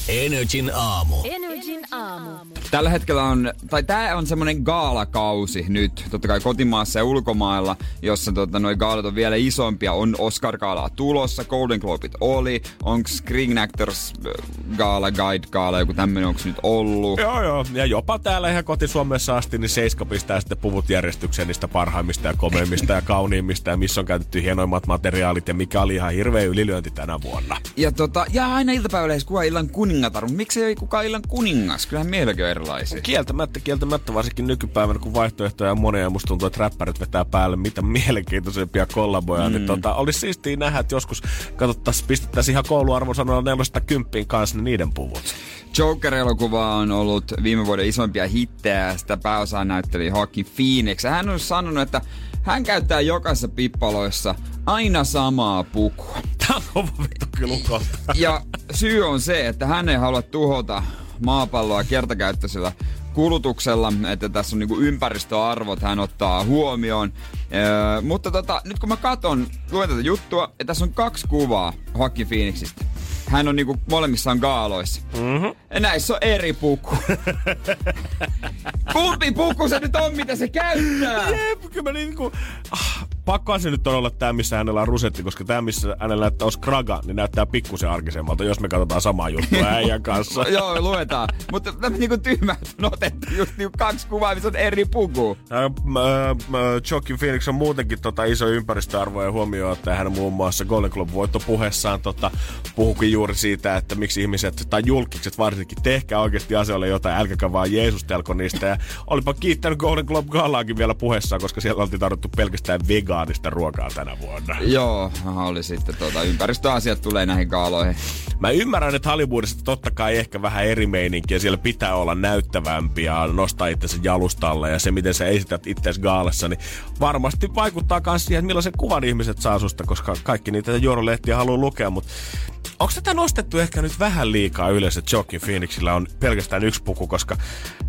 [SPEAKER 1] Energin aamu.
[SPEAKER 5] Energin aamu.
[SPEAKER 3] Tällä hetkellä on, tai tää on semmonen gaalakausi nyt, totta kai kotimaassa ja ulkomailla, jossa tota, noi gaalat on vielä isompia. On Oscar-gaalaa tulossa, Golden Globeit oli, onko Screen Actors äh, Gaala, Guide Gaala, joku tämmönen onko nyt ollut?
[SPEAKER 2] Joo joo, ja jopa täällä ihan kotisuomessa asti, niin Seiska pistää sitten puvut järjestykseen niistä parhaimmista ja komeimmista ja kauniimmista ja missä on käytetty hienoimmat materiaalit ja mikä oli ihan hirveä ylilyönti tänä vuonna.
[SPEAKER 3] Ja tota, ja aina iltapäivällä ei kukaan illan kuningatar, miksi ei kukaan illan kuningas? Kyllähän meilläkin on erilaisia.
[SPEAKER 2] Kieltämättä, kieltämättä varsinkin nykypäivänä, kun vaihtoehtoja on monia ja musta tuntuu, että räppärit vetää päälle mitä mielenkiintoisempia kollaboja. Mm. Niin tota, olisi siistiä nähdä, että joskus katsottaisiin, pistettäisiin ihan kouluarvosanoilla nelosta kymppiin kanssa niin niiden puvut.
[SPEAKER 3] Joker-elokuva on ollut viime vuoden isompia hittejä. Sitä pääosaa näytteli Joaquin Phoenix. Hän on sanonut, että hän käyttää jokaisessa pippaloissa aina samaa pukua.
[SPEAKER 2] Tää on kova vittu kyllä
[SPEAKER 3] Ja syy on se, että hän ei halua tuhota maapalloa kertakäyttöisellä kulutuksella, että tässä on niinku ympäristöarvot hän ottaa huomioon. Öö, mutta tota, nyt kun mä katon, luen tätä juttua, että tässä on kaksi kuvaa Joaquin Phoenixistä. Hän on niinku molemmissaan gaaloissa. Mm-hmm. Ja näissä on eri puku. Kumpi puku se nyt on, mitä se käyttää?
[SPEAKER 2] Jep, kyllä mä niinku... Ah, pakkohan se nyt on olla tää, missä hänellä on rusetti, koska tää, missä hänellä näyttää olisi kraga, niin näyttää pikkusen arkisemmalta, jos me katsotaan samaa juttua äijän kanssa.
[SPEAKER 3] Joo, luetaan. Mutta tämä niinku tyhmä, on otettu just niinku kaksi kuvaa, missä on eri puku.
[SPEAKER 2] Joaquin Phoenix on muutenkin tota iso ympäristöarvo ja huomioon, että hän muun muassa Golden Globe voittopuheessaan tota, puhukin juuri siitä, että miksi ihmiset tai julkikset varsinkin tehkää oikeasti asioille jotain, älkäkä vaan Jeesustelko niistä. Ja olipa kiittänyt Golden Globe Galaakin vielä puheessaan, koska siellä oltiin tarvittu pelkästään vegaanista ruokaa tänä vuonna.
[SPEAKER 3] Joo, oli sitten tota, ympäristöasiat tulee näihin gaaloihin.
[SPEAKER 2] Mä ymmärrän, että Hollywoodissa totta kai ehkä vähän eri meininkiä. Siellä pitää olla näyttävämpi ja nostaa itsensä jalustalle ja se, miten sä esität itseäsi gaalassa, niin varmasti vaikuttaa myös siihen, että millaisen kuvan ihmiset saa susta, koska kaikki niitä juorolehtiä haluaa lukea, mutta onko tätä nostettu ehkä nyt vähän liikaa ylös, että Joaquin Phoenixillä on pelkästään yksi puku, koska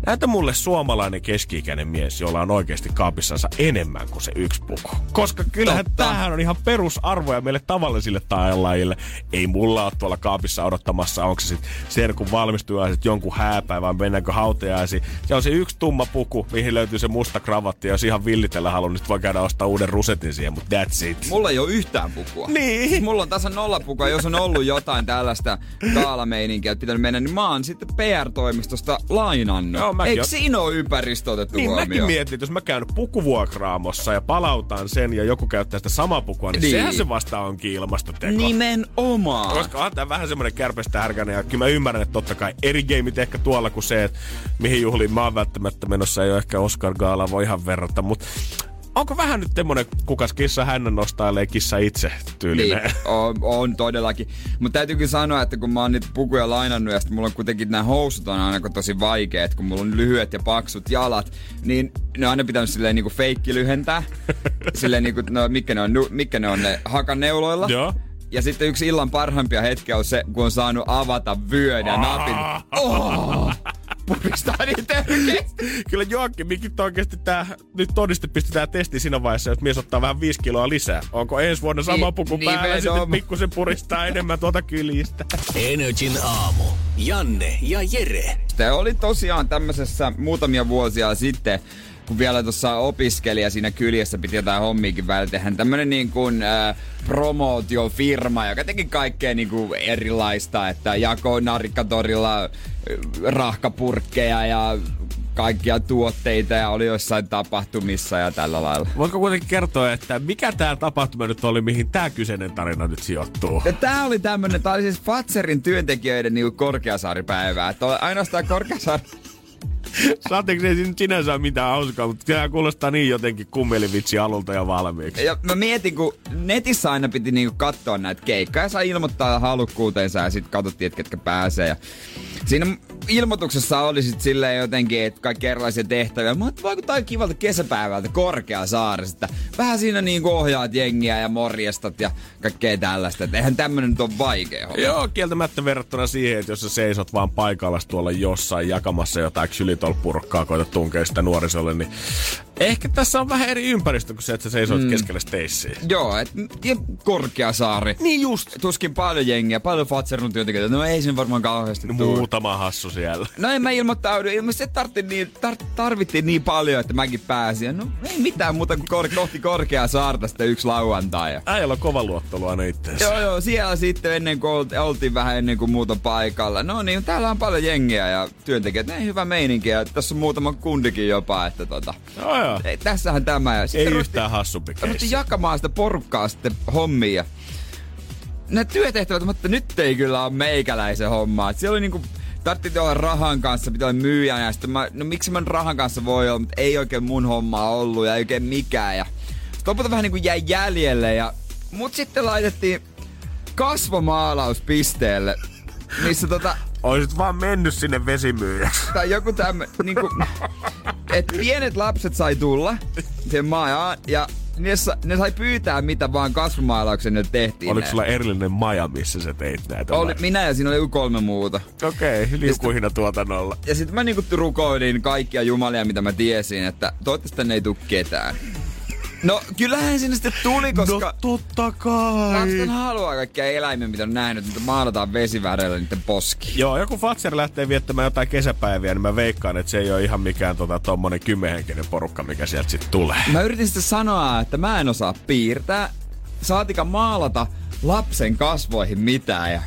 [SPEAKER 2] näytä mulle suomalainen keski-ikäinen mies, jolla on oikeasti kaapissansa enemmän kuin se yksi puku. Koska kyllähän Totta. tämähän on ihan perusarvoja meille tavallisille taajallajille. Ei mulla ole tuolla kaapissa odottamassa, onko se sitten serkun valmistujaiset jonkun hääpäivä vai mennäänkö hautajaisiin. Se on se yksi tumma puku, mihin löytyy se musta kravatti, ja jos ihan villitellä haluan, niin voi käydä ostaa uuden rusetin siihen, mutta that's it.
[SPEAKER 3] Mulla ei ole yhtään pukua.
[SPEAKER 2] Niin.
[SPEAKER 3] Mulla on tässä nolla pukua, jos on ollut jotain tällaista kaalameininkiä, että pitänyt mennä, niin mä oon sitten PR-toimistosta lainannut. Joo, Eikö siinä ole ympäristö otettu
[SPEAKER 2] niin,
[SPEAKER 3] huomioon?
[SPEAKER 2] mäkin mietin, että jos mä käyn pukuvuokraamossa ja palautan sen ja joku käyttää sitä samaa pukua, niin, niin. sehän se vasta onkin ilmastoteko.
[SPEAKER 3] Nimenomaan.
[SPEAKER 2] Koska on tää vähän semmonen kärpestä härkänen ja kyllä mä ymmärrän, että totta kai eri gameit ehkä tuolla kuin se, että mihin juhliin mä oon välttämättä menossa, ei ole ehkä Oscar Gaala voi ihan verrata, mutta onko vähän nyt semmonen kukas kissa hänen nostailee kissa itse tyylinen?
[SPEAKER 3] Niin, on, on todellakin. Mutta täytyykin sanoa, että kun mä oon niitä pukuja lainannut ja sitten mulla on kuitenkin nämä housut on aina tosi vaikeet, kun mulla on lyhyet ja paksut jalat, niin ne on aina pitänyt silleen niinku feikki lyhentää. silleen niinku, no, mitkä ne on, mitkä ne on ne hakaneuloilla.
[SPEAKER 2] Joo.
[SPEAKER 3] Ja sitten yksi illan parhaimpia hetkiä on se, kun on saanut avata vyön ja napin. Oh! Puristaa niin törkeästi.
[SPEAKER 2] Kyllä Joakki, mikä oikeasti tää nyt todiste pistetään testi siinä vaiheessa, että mies ottaa vähän viisi kiloa lisää. Onko ensi vuonna sama niin, puku niin, päällä ja sitten pikkusen puristaa enemmän tuota kylistä.
[SPEAKER 1] Energin aamu. Janne ja Jere.
[SPEAKER 3] Te oli tosiaan tämmöisessä muutamia vuosia sitten kun vielä tuossa opiskelija siinä kyljessä piti jotain hommiikin välillä tehdä. Tämmönen niin kuin äh, promootiofirma, joka teki kaikkea niin kuin erilaista, että jakoi narikkatorilla äh, rahkapurkkeja ja kaikkia tuotteita ja oli jossain tapahtumissa ja tällä lailla.
[SPEAKER 2] Voitko kuitenkin kertoa, että mikä tämä tapahtuma nyt oli, mihin tämä kyseinen tarina nyt sijoittuu?
[SPEAKER 3] Ja tää oli tämmönen, tää oli siis Fatserin työntekijöiden niinku Korkeasaaripäivää. Että ainoastaan Korkeasaari
[SPEAKER 2] Saatteko ei nyt sinänsä ole mitään hauskaa, mutta tämä kuulostaa niin jotenkin kummelivitsi alulta ja valmiiksi.
[SPEAKER 3] Ja mä mietin, kun netissä aina piti niinku katsoa näitä keikkoja, saa ilmoittaa halukkuutensa ja sitten katsottiin, että ketkä pääsee. Ja siinä ilmoituksessa oli sit silleen jotenkin, että kaikki erilaisia tehtäviä. Mä että vaikuttaa kivalta kesäpäivältä Korkeasaaresta. Vähän siinä niinku ohjaat jengiä ja morjestat ja kaikkea tällaista. Et eihän tämmönen nyt ole vaikea homma.
[SPEAKER 2] Joo, kieltämättä verrattuna siihen, että jos sä seisot vaan paikalla tuolla jossain jakamassa jotain ksylitolpurkkaa, koita tunkea sitä nuorisolle, niin ehkä tässä on vähän eri ympäristö kuin se, että sä seisot mm. keskellä steissiä.
[SPEAKER 3] Joo, et, ja Korkeasaari.
[SPEAKER 2] Niin just.
[SPEAKER 3] Tuskin paljon jengiä, paljon Fatserun työntekijöitä. No ei sen varmaan kauheasti
[SPEAKER 2] No,
[SPEAKER 3] tuu.
[SPEAKER 2] muutama hassu siellä.
[SPEAKER 3] No en mä ilmoittaudu. Ilmeisesti se tarvittiin niin, tar- tarvittiin niin paljon, että mäkin pääsin. No ei mitään muuta kuin kor- kohti korkeaa saarta sitten yksi lauantai.
[SPEAKER 2] Äijällä on kova luottelu aina itteensä.
[SPEAKER 3] Joo, joo, siellä sitten ennen kuin olti- oltiin vähän ennen kuin muuta paikalla. No niin, täällä on paljon jengiä ja työntekijät. Ei hyvä meininki ja tässä on muutama kundikin jopa, että tota...
[SPEAKER 2] Joo, joo.
[SPEAKER 3] Ei, tässähän tämä. Ja
[SPEAKER 2] Ei
[SPEAKER 3] sitten
[SPEAKER 2] yhtään hassumpi
[SPEAKER 3] jakamaan sitä porukkaa sitten hommia. Ne työtehtävät, mutta nyt ei kyllä ole meikäläisen hommaa. Et siellä oli niinku, tarvittiin olla rahan kanssa, pitää olla myyjä ja sitten mä, no miksi mä rahan kanssa voi olla, mutta ei oikein mun hommaa ollut ja ei oikein mikään. Ja sitten lopulta vähän niinku jäi jäljelle ja mut sitten laitettiin kasvomaalauspisteelle, missä tota,
[SPEAKER 2] Oisit vaan mennyt sinne vesimyyjäksi.
[SPEAKER 3] tai joku tämmö, niinku, että pienet lapset sai tulla siihen maajaan ja ne, sa, ne sai pyytää mitä vaan kasvumaalauksen ne tehtiin.
[SPEAKER 2] Oliko sulla erillinen maja, missä sä teit näitä?
[SPEAKER 3] Oli, minä ja siinä oli joku kolme muuta.
[SPEAKER 2] Okei, okay, liukuhina tuotannolla.
[SPEAKER 3] Ja sitten mä niinku rukoilin kaikkia jumalia, mitä mä tiesin, että toivottavasti tänne ei tuu ketään. No kyllähän sinne sitten tuli, koska...
[SPEAKER 2] No totta kai.
[SPEAKER 3] Lapset haluaa kaikkia eläimiä, mitä on nähnyt, mutta maalataan vesivärellä niiden poski.
[SPEAKER 2] Joo, joku Fatser lähtee viettämään jotain kesäpäiviä, niin mä veikkaan, että se ei ole ihan mikään tota, tommonen kymmenhenkinen porukka, mikä sieltä sitten tulee.
[SPEAKER 3] Mä yritin sitten sanoa, että mä en osaa piirtää, saatika maalata lapsen kasvoihin mitään. Ja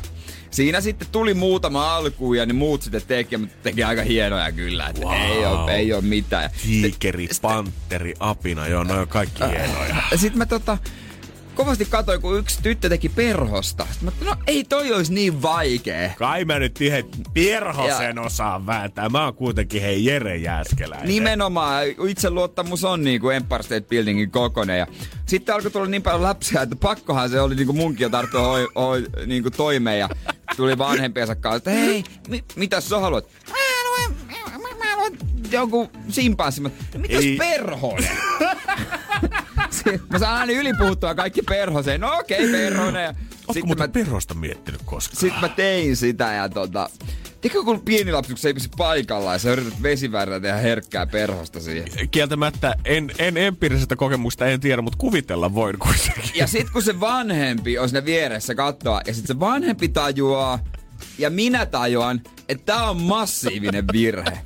[SPEAKER 3] siinä sitten tuli muutama alku ja ne muut sitten teki, mutta teki aika hienoja kyllä, että
[SPEAKER 2] Wow.
[SPEAKER 3] ei, ole, ei ole mitään.
[SPEAKER 2] Tiikeri, panteri, apina, joo, ne on kaikki hienoja.
[SPEAKER 3] Sitten mä tota, kovasti katsoin, kun yksi tyttö teki perhosta. Sitten mä no ei toi olisi niin vaikee.
[SPEAKER 2] Kai mä nyt ihan perhosen osaan vääntää. Mä oon kuitenkin hei Jere Jääskeläinen.
[SPEAKER 3] Nimenomaan, itseluottamus on niin kuin Empire State Buildingin kokonen. Ja sitten alkoi tulla niin paljon lapsia, että pakkohan se oli niin kuin munkin jo tarttua hoi, hoi, niin kuin toimeen. Ja tuli vanhempiensa kanssa, että hei, mi, mitä sä haluat? Mä haluan, mä, mä haluan joku simpanssi. No mitäs perhonen? Mä saan aina ylipuhuttua kaikki perhoseen. No okei, okay, perhonen.
[SPEAKER 2] Ootko
[SPEAKER 3] Sitten
[SPEAKER 2] muuten
[SPEAKER 3] mä,
[SPEAKER 2] perhosta miettinyt koskaan?
[SPEAKER 3] sit mä tein sitä ja tota... Tiedätkö, kun pieni lapsi, kun se ei pysy paikallaan ja sä yrität vesivärillä tehdä herkkää perhosta siihen.
[SPEAKER 2] Kieltämättä en, en empiirisestä kokemusta en tiedä, mutta kuvitella voin kuitenkin.
[SPEAKER 3] Ja sit kun se vanhempi on siinä vieressä kattoa, ja sit se vanhempi tajuaa, ja minä tajuan, että tää on massiivinen virhe.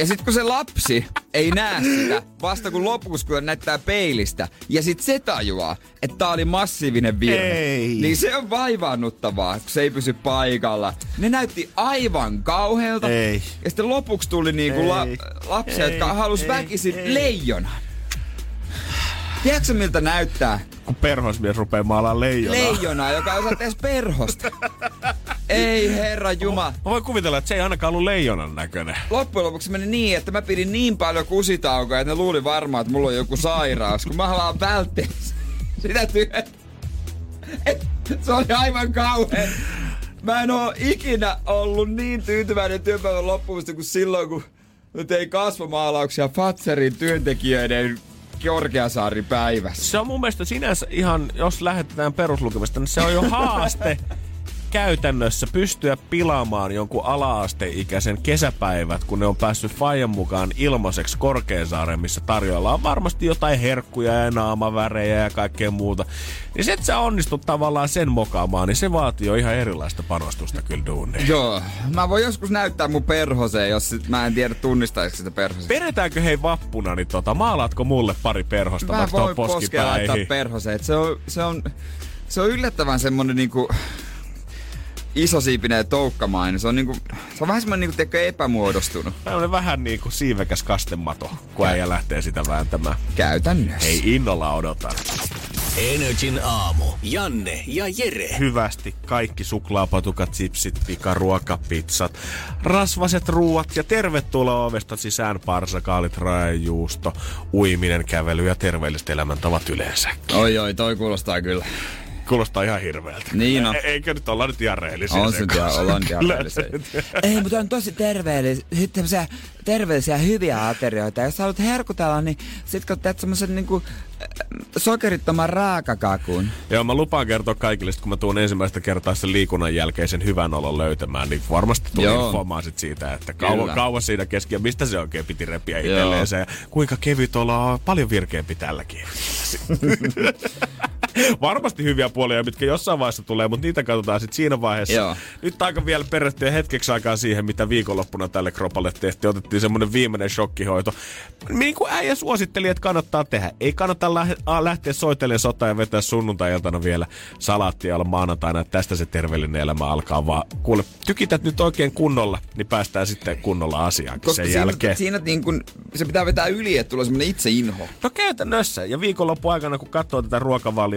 [SPEAKER 3] Ja sit kun se lapsi ei näe sitä, vasta kun lopuksi kun näyttää peilistä, ja sit se tajuaa, että tää oli massiivinen virhe.
[SPEAKER 2] Ei.
[SPEAKER 3] Niin se on vaivaannuttavaa, kun se ei pysy paikalla. Ne näytti aivan kauhealta.
[SPEAKER 2] Ei.
[SPEAKER 3] Ja sitten lopuksi tuli niinku la- lapsia,
[SPEAKER 2] Ei.
[SPEAKER 3] jotka halus
[SPEAKER 2] Ei.
[SPEAKER 3] väkisin
[SPEAKER 2] Ei.
[SPEAKER 3] leijonan. Tiedätkö miltä näyttää
[SPEAKER 2] Kun perhosmies rupeaa maalaan leijonaa.
[SPEAKER 3] leijonaa, joka ei osaa edes perhosta? Ei herra Jumala.
[SPEAKER 2] Mä voin kuvitella, että se ei ainakaan ollut leijonan näköinen.
[SPEAKER 3] Loppujen lopuksi meni niin, että mä pidin niin paljon kusitaukoja, että ne luuli varmaan, että mulla on joku sairaus, kun mä haluan välttää sitä työtä. Et Se oli aivan kauhean. Mä en oo ikinä ollut niin tyytyväinen työpäivän loppuun kuin silloin, kun mä tein kasvomaalauksia Fatserin työntekijöiden Korkeasaari päivässä.
[SPEAKER 2] Se on mun mielestä sinänsä ihan, jos lähetetään peruslukemista, niin se on jo haaste käytännössä pystyä pilaamaan jonkun ala-asteikäisen kesäpäivät, kun ne on päässyt Fajan mukaan ilmaiseksi Korkeasaareen, missä tarjoillaan varmasti jotain herkkuja ja naamavärejä ja kaikkea muuta. Niin se, että sä onnistut tavallaan sen mokaamaan, niin se vaatii jo ihan erilaista panostusta kyllä duuniin.
[SPEAKER 3] Joo, mä voin joskus näyttää mun perhoseen, jos sit mä en tiedä tunnistaisiko sitä perhoseen.
[SPEAKER 2] Peretäänkö hei vappuna, niin tota, maalaatko mulle pari perhosta
[SPEAKER 3] Mä
[SPEAKER 2] vaikka
[SPEAKER 3] voin
[SPEAKER 2] tuohon
[SPEAKER 3] poskea laittaa
[SPEAKER 2] poskipäihin?
[SPEAKER 3] perhoseen. Se on, se on, se on yllättävän semmonen niinku isosiipinen toukkamainen. Se on, niinku, se on vähän semmonen niinku, tiedätkö, epämuodostunut.
[SPEAKER 2] Tää on vähän niinku siivekäs kastemato, kun äijä lähtee sitä vääntämään.
[SPEAKER 3] Käytännössä.
[SPEAKER 2] Ei innolla odota.
[SPEAKER 1] Energin aamu. Janne ja Jere.
[SPEAKER 2] Hyvästi kaikki suklaapatukat, chipsit, pikaruoka, pizzat, rasvaset ruuat ja tervetuloa ovesta sisään parsakaalit, raejuusto, uiminen, kävely ja terveelliset elämäntavat yleensä.
[SPEAKER 3] Oi oi, toi kuulostaa kyllä.
[SPEAKER 2] Kuulostaa ihan hirveältä.
[SPEAKER 3] Niin on.
[SPEAKER 2] E- eikö nyt olla nyt ihan rehellisiä
[SPEAKER 3] On se ollaan
[SPEAKER 2] se nyt-
[SPEAKER 3] Ei, mutta on tosi terveellisiä, terveellisiä hyviä aterioita. Jos haluat herkutella, niin sit kun teet semmoisen niinku sokerittoman raakakakun.
[SPEAKER 2] Joo, mä lupaan kertoa kaikille, sit kun mä tuun ensimmäistä kertaa sen liikunnan jälkeisen hyvän olon löytämään, niin varmasti tuli infomaan sit siitä, että kauan, kauan siinä keski ja mistä se oikein piti repiä itselleen ja kuinka kevyt olla paljon virkeämpi tälläkin. Varmasti hyviä puolia, mitkä jossain vaiheessa tulee, mutta niitä katsotaan sitten siinä vaiheessa.
[SPEAKER 3] Joo.
[SPEAKER 2] Nyt aika vielä perehtyä hetkeksi aikaa siihen, mitä viikonloppuna tälle kropalle tehtiin. Otettiin semmonen viimeinen shokkihoito. Niin kuin äijä suositteli, että kannattaa tehdä. Ei kannata lähteä soitelemaan sotaa ja vetää sunnuntai-iltana vielä salaattia olla maanantaina, että tästä se terveellinen elämä alkaa. Vaan kuule, tykität nyt oikein kunnolla, niin päästään sitten kunnolla
[SPEAKER 3] Koska
[SPEAKER 2] sen
[SPEAKER 3] siinä,
[SPEAKER 2] jälkeen.
[SPEAKER 3] siinä niin kun, se pitää vetää yli, että tulee semmonen itse inho.
[SPEAKER 2] No käytännössä. Ja viikonloppu aikana, kun katsoo tätä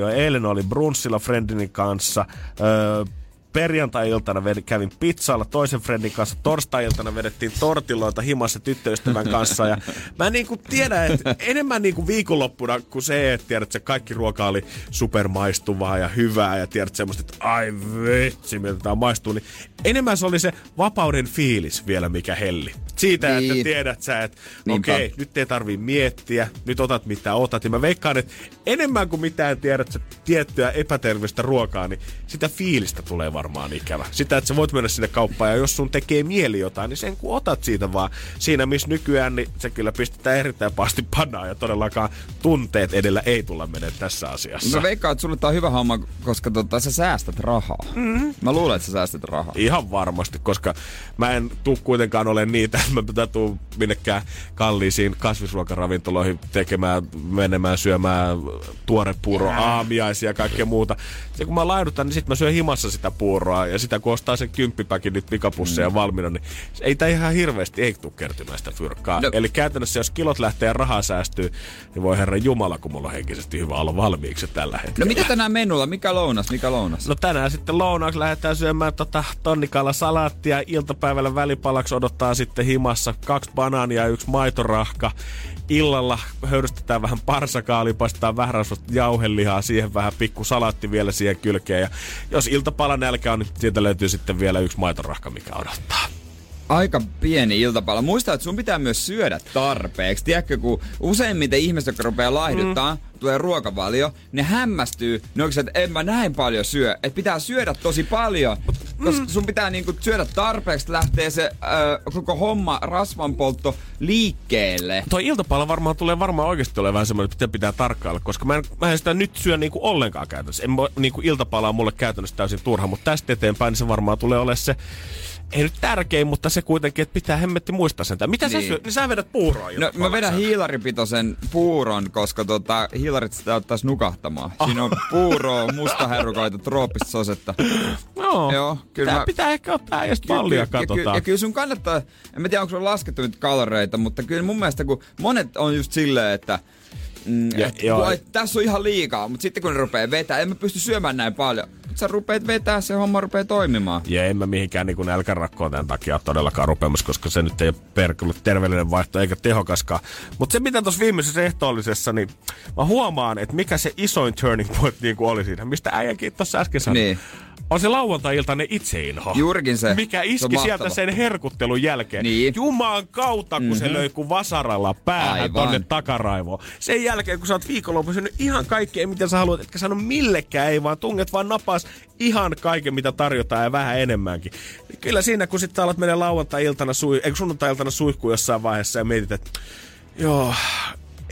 [SPEAKER 2] ruokavalioa, eilen oli brunssilla friendini kanssa, öö, perjantai-iltana ved- kävin pizzalla toisen friendin kanssa, torstai-iltana vedettiin tortilloita himassa tyttöystävän kanssa. Ja mä en niinku tiedä, että enemmän niinku viikonloppuna kuin se, että tiedät, että se kaikki ruoka oli supermaistuvaa ja hyvää ja tiedät semmoista, että ai vitsi, miltä tää maistuu, niin enemmän se oli se vapauden fiilis vielä, mikä helli. Siitä, niin. että
[SPEAKER 3] Niin.
[SPEAKER 2] tiedät sä, että
[SPEAKER 3] Niinpä.
[SPEAKER 2] okei, nyt ei tarvii miettiä, nyt otat mitä otat. Ja mä veikkaan, että enemmän kuin mitään tiedät sä tiettyä epäterveistä ruokaa, niin sitä fiilistä tulee varmaan ikävä. Sitä, että sä voit mennä sinne kauppaan ja jos sun tekee mieli jotain, niin sen kun otat siitä vaan. Siinä missä nykyään, niin se kyllä pistetään erittäin pahasti pannaan ja todellakaan tunteet edellä ei tulla menemään tässä asiassa.
[SPEAKER 3] Mä veikkaan, että sulle tää on hyvä homma, koska tota, sä säästät rahaa. Mm-hmm. Mä luulen, että sä säästät rahaa.
[SPEAKER 2] Ihan varmasti, koska mä en tuu kuitenkaan ole niitä, että mä pitää tuu minnekään kalliisiin kasvisruokaravintoloihin tekemään, menemään syömään tuorepuuroa, aamiaisia ja kaikkea muuta. Se kun mä laidutan, niin sit mä syön himassa sitä puuroa ja sitä kun ostaa sen kymppipäkin nyt pikapusseja mm. valmiina, niin ei tää ihan hirveästi ei tuu kertymään sitä fyrkkaa. No. Eli käytännössä jos kilot lähtee ja rahaa säästyy, niin voi herra Jumala, kun mulla on henkisesti hyvä olla valmiiksi tällä hetkellä.
[SPEAKER 3] No mitä tänään menulla? Mikä lounas? Mikä lounas?
[SPEAKER 2] No tänään sitten lounaaksi lähdetään syömään tota tonnikala salaattia. Iltapäivällä välipalaksi odottaa sitten himassa kaksi banaania ja yksi maitorahka. Illalla höyrystetään vähän parsakaali, paistetaan vähän rasvasta jauhelihaa, siihen vähän pikku salaatti vielä siihen kylkeen. Ja jos iltapala nälkä on, niin sieltä löytyy sitten vielä yksi maitorahka, mikä odottaa.
[SPEAKER 3] Aika pieni iltapala. Muista, että sun pitää myös syödä tarpeeksi. Tiedätkö, kun useimmiten ihmiset, jotka rupeaa laihduttaa, mm. tulee ruokavalio, ne hämmästyy. Ne onko että en mä näin paljon syö. Että pitää syödä tosi paljon. Koska sun pitää niinku syödä tarpeeksi, lähtee se äh, koko homma, rasvanpoltto liikkeelle.
[SPEAKER 2] Toi iltapala varmaan tulee varmaan oikeasti olemaan vähän semmoinen, että pitää, pitää tarkkailla, koska mä en, mä en sitä nyt syö niinku ollenkaan käytännössä. En, niinku iltapala on mulle käytännössä täysin turha, mutta tästä eteenpäin niin se varmaan tulee olemaan se, ei nyt tärkein, mutta se kuitenkin, että pitää hemmetti muistaa sen. Mitä niin. sä syöt? Niin sä vedät puuroa
[SPEAKER 3] No mä vedän hiilaripitoisen puuron, koska tota, hiilarit sitä ottais nukahtamaan. Siinä on puuroa, mustaherrukoita, trooppista sosetta.
[SPEAKER 2] Joo,
[SPEAKER 3] Joo, kyllä
[SPEAKER 2] Tää
[SPEAKER 3] mä-
[SPEAKER 2] pitää ehkä ottaa äijästä mallia,
[SPEAKER 3] ja, ky-
[SPEAKER 2] katsotaan.
[SPEAKER 3] ja kyllä sun kannattaa, en mä tiedä onko sulla laskettu nyt kaloreita, mutta kyllä mun mielestä kun monet on just silleen, että Mm,
[SPEAKER 2] Ja-
[SPEAKER 3] et,
[SPEAKER 2] joo.
[SPEAKER 3] voi, tässä on ihan liikaa, mutta sitten kun ne rupeaa vetää, en mä pysty syömään näin paljon. Sä rupeat vetää, se homma rupeaa toimimaan.
[SPEAKER 2] Ja en mä mihinkään niin nälkärakkoon tämän takia todellakaan rupeamassa, koska se nyt ei ole perkele terveellinen vaihto eikä tehokaskaan. Mutta se mitä tuossa viimeisessä ehtoollisessa, niin mä huomaan, että mikä se isoin turning point niin kuin oli siinä, mistä äijäkin tuossa äsken sanoi.
[SPEAKER 3] Niin.
[SPEAKER 2] On se lauantai-iltainen itseinho.
[SPEAKER 3] Juurikin se.
[SPEAKER 2] Mikä
[SPEAKER 3] Se
[SPEAKER 2] iski sieltä
[SPEAKER 3] mahtava.
[SPEAKER 2] sen herkuttelun jälkeen.
[SPEAKER 3] Niin.
[SPEAKER 2] Jumaan kautta, kun mm-hmm. se löi kuin vasaralla päähän
[SPEAKER 3] Aivan.
[SPEAKER 2] tonne takaraivoon. Sen jälkeen, kun sä oot viikonloppuun syönyt ihan kaikkea, mitä sä haluat, etkä sano millekään, ei vaan tunget vaan napaa saatas ihan kaiken, mitä tarjotaan ja vähän enemmänkin. Kyllä siinä, kun sitten alat menee lauantai-iltana, sui, eikö sunnuntai-iltana suihkuun jossain vaiheessa ja mietit, että joo,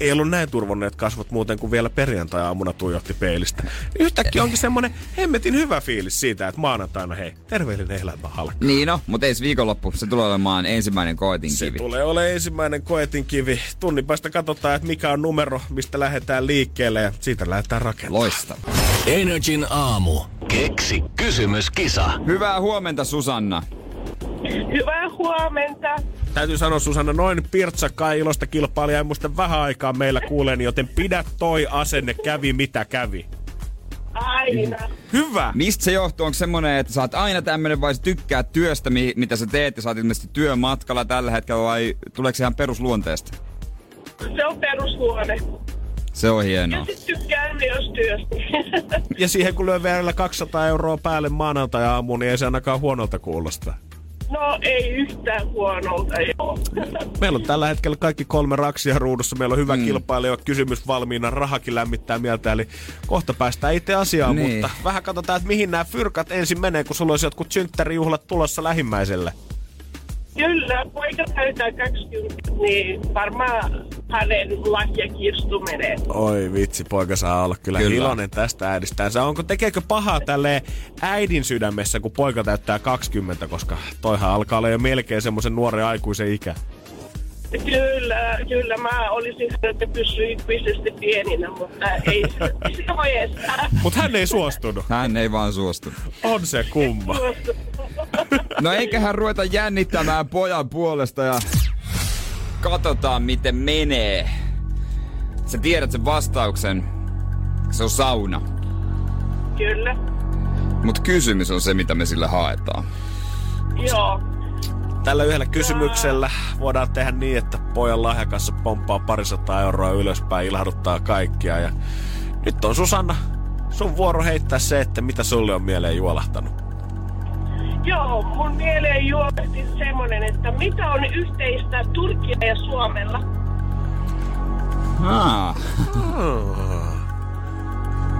[SPEAKER 2] ei ollut näin turvonneet kasvot muuten kuin vielä perjantai-aamuna tuijotti peilistä. Niin yhtäkkiä onkin semmonen hemmetin hyvä fiilis siitä, että maanantaina hei, terveellinen elämä alkaa.
[SPEAKER 3] Niin no, mutta ei viikonloppu. Se tulee olemaan ensimmäinen koetin
[SPEAKER 2] Se tulee ole ensimmäinen koetin kivi. Tunnin päästä katsotaan, että mikä on numero, mistä lähdetään liikkeelle ja siitä lähdetään rakentamaan.
[SPEAKER 3] Loistava.
[SPEAKER 1] Energin aamu. Keksi kysymyskisa.
[SPEAKER 3] Hyvää huomenta, Susanna.
[SPEAKER 5] Hyvää huomenta.
[SPEAKER 2] Täytyy sanoa Susanna, noin pirtsakkaa ilosta kilpailija ei muista vähän aikaa meillä kuulen, joten pidä toi asenne, kävi mitä kävi.
[SPEAKER 5] Aina.
[SPEAKER 2] Hyvä!
[SPEAKER 3] Mistä se johtuu? Onko semmonen, että sä oot aina tämmönen vai sä tykkää työstä, mi- mitä sä teet ja sä oot ilmeisesti työmatkalla tällä hetkellä vai tuleeko se ihan perusluonteesta?
[SPEAKER 5] Se on perusluonne.
[SPEAKER 3] Se on hienoa.
[SPEAKER 5] Ja sit tykkään myös työstä.
[SPEAKER 2] Ja siihen kun lyö vielä 200 euroa päälle maanantai-aamuun, niin ei se ainakaan huonolta kuulosta.
[SPEAKER 5] No ei yhtään huonolta, joo.
[SPEAKER 2] Meillä on tällä hetkellä kaikki kolme raksia ruudussa. Meillä on hyvä mm. kilpailija, kysymys valmiina, rahakin lämmittää mieltä. Eli kohta päästään itse asiaan,
[SPEAKER 3] Niin.
[SPEAKER 2] mutta vähän katsotaan, että mihin nämä fyrkat ensin menee, kun sulla olisi jotkut synttärijuhlat tulossa lähimmäiselle.
[SPEAKER 5] Kyllä, poika täyttää 20, niin varmaan hänen lahjakirstu menee.
[SPEAKER 2] Oi vitsi, poika saa olla kyllä, kyllä.
[SPEAKER 3] Kyllä.
[SPEAKER 2] iloinen tästä äidistään. Onko, tekeekö pahaa tälle äidin sydämessä, kun poika täyttää 20, koska toihan alkaa olla jo melkein semmoisen nuoren aikuisen ikä.
[SPEAKER 5] Kyllä, kyllä mä olisin että pysyy ikuisesti pieninä, mutta ei se- sitä voi estää.
[SPEAKER 2] Mutta hän ei suostunut.
[SPEAKER 3] Hän ei vaan suostu.
[SPEAKER 2] On se kumma.
[SPEAKER 3] No eiköhän ruveta jännittämään pojan puolesta ja katsotaan miten menee. Sä tiedät sen vastauksen. Se on sauna.
[SPEAKER 5] Kyllä,
[SPEAKER 3] Mut kysymys on se, mitä me sille haetaan.
[SPEAKER 5] joo.
[SPEAKER 2] Tällä yhdellä kysymyksellä voidaan tehdä niin, että pojan lahjakassa pomppaa parisataa euroa ylöspäin, ilahduttaa kaikkia. Ja nyt on Susanna, sun vuoro heittää se, että mitä sulle on mieleen juolahtanut.
[SPEAKER 5] Joo, mun mieleen juolahti semmonen, että mitä on yhteistä Turkia ja Suomella?
[SPEAKER 3] Ah,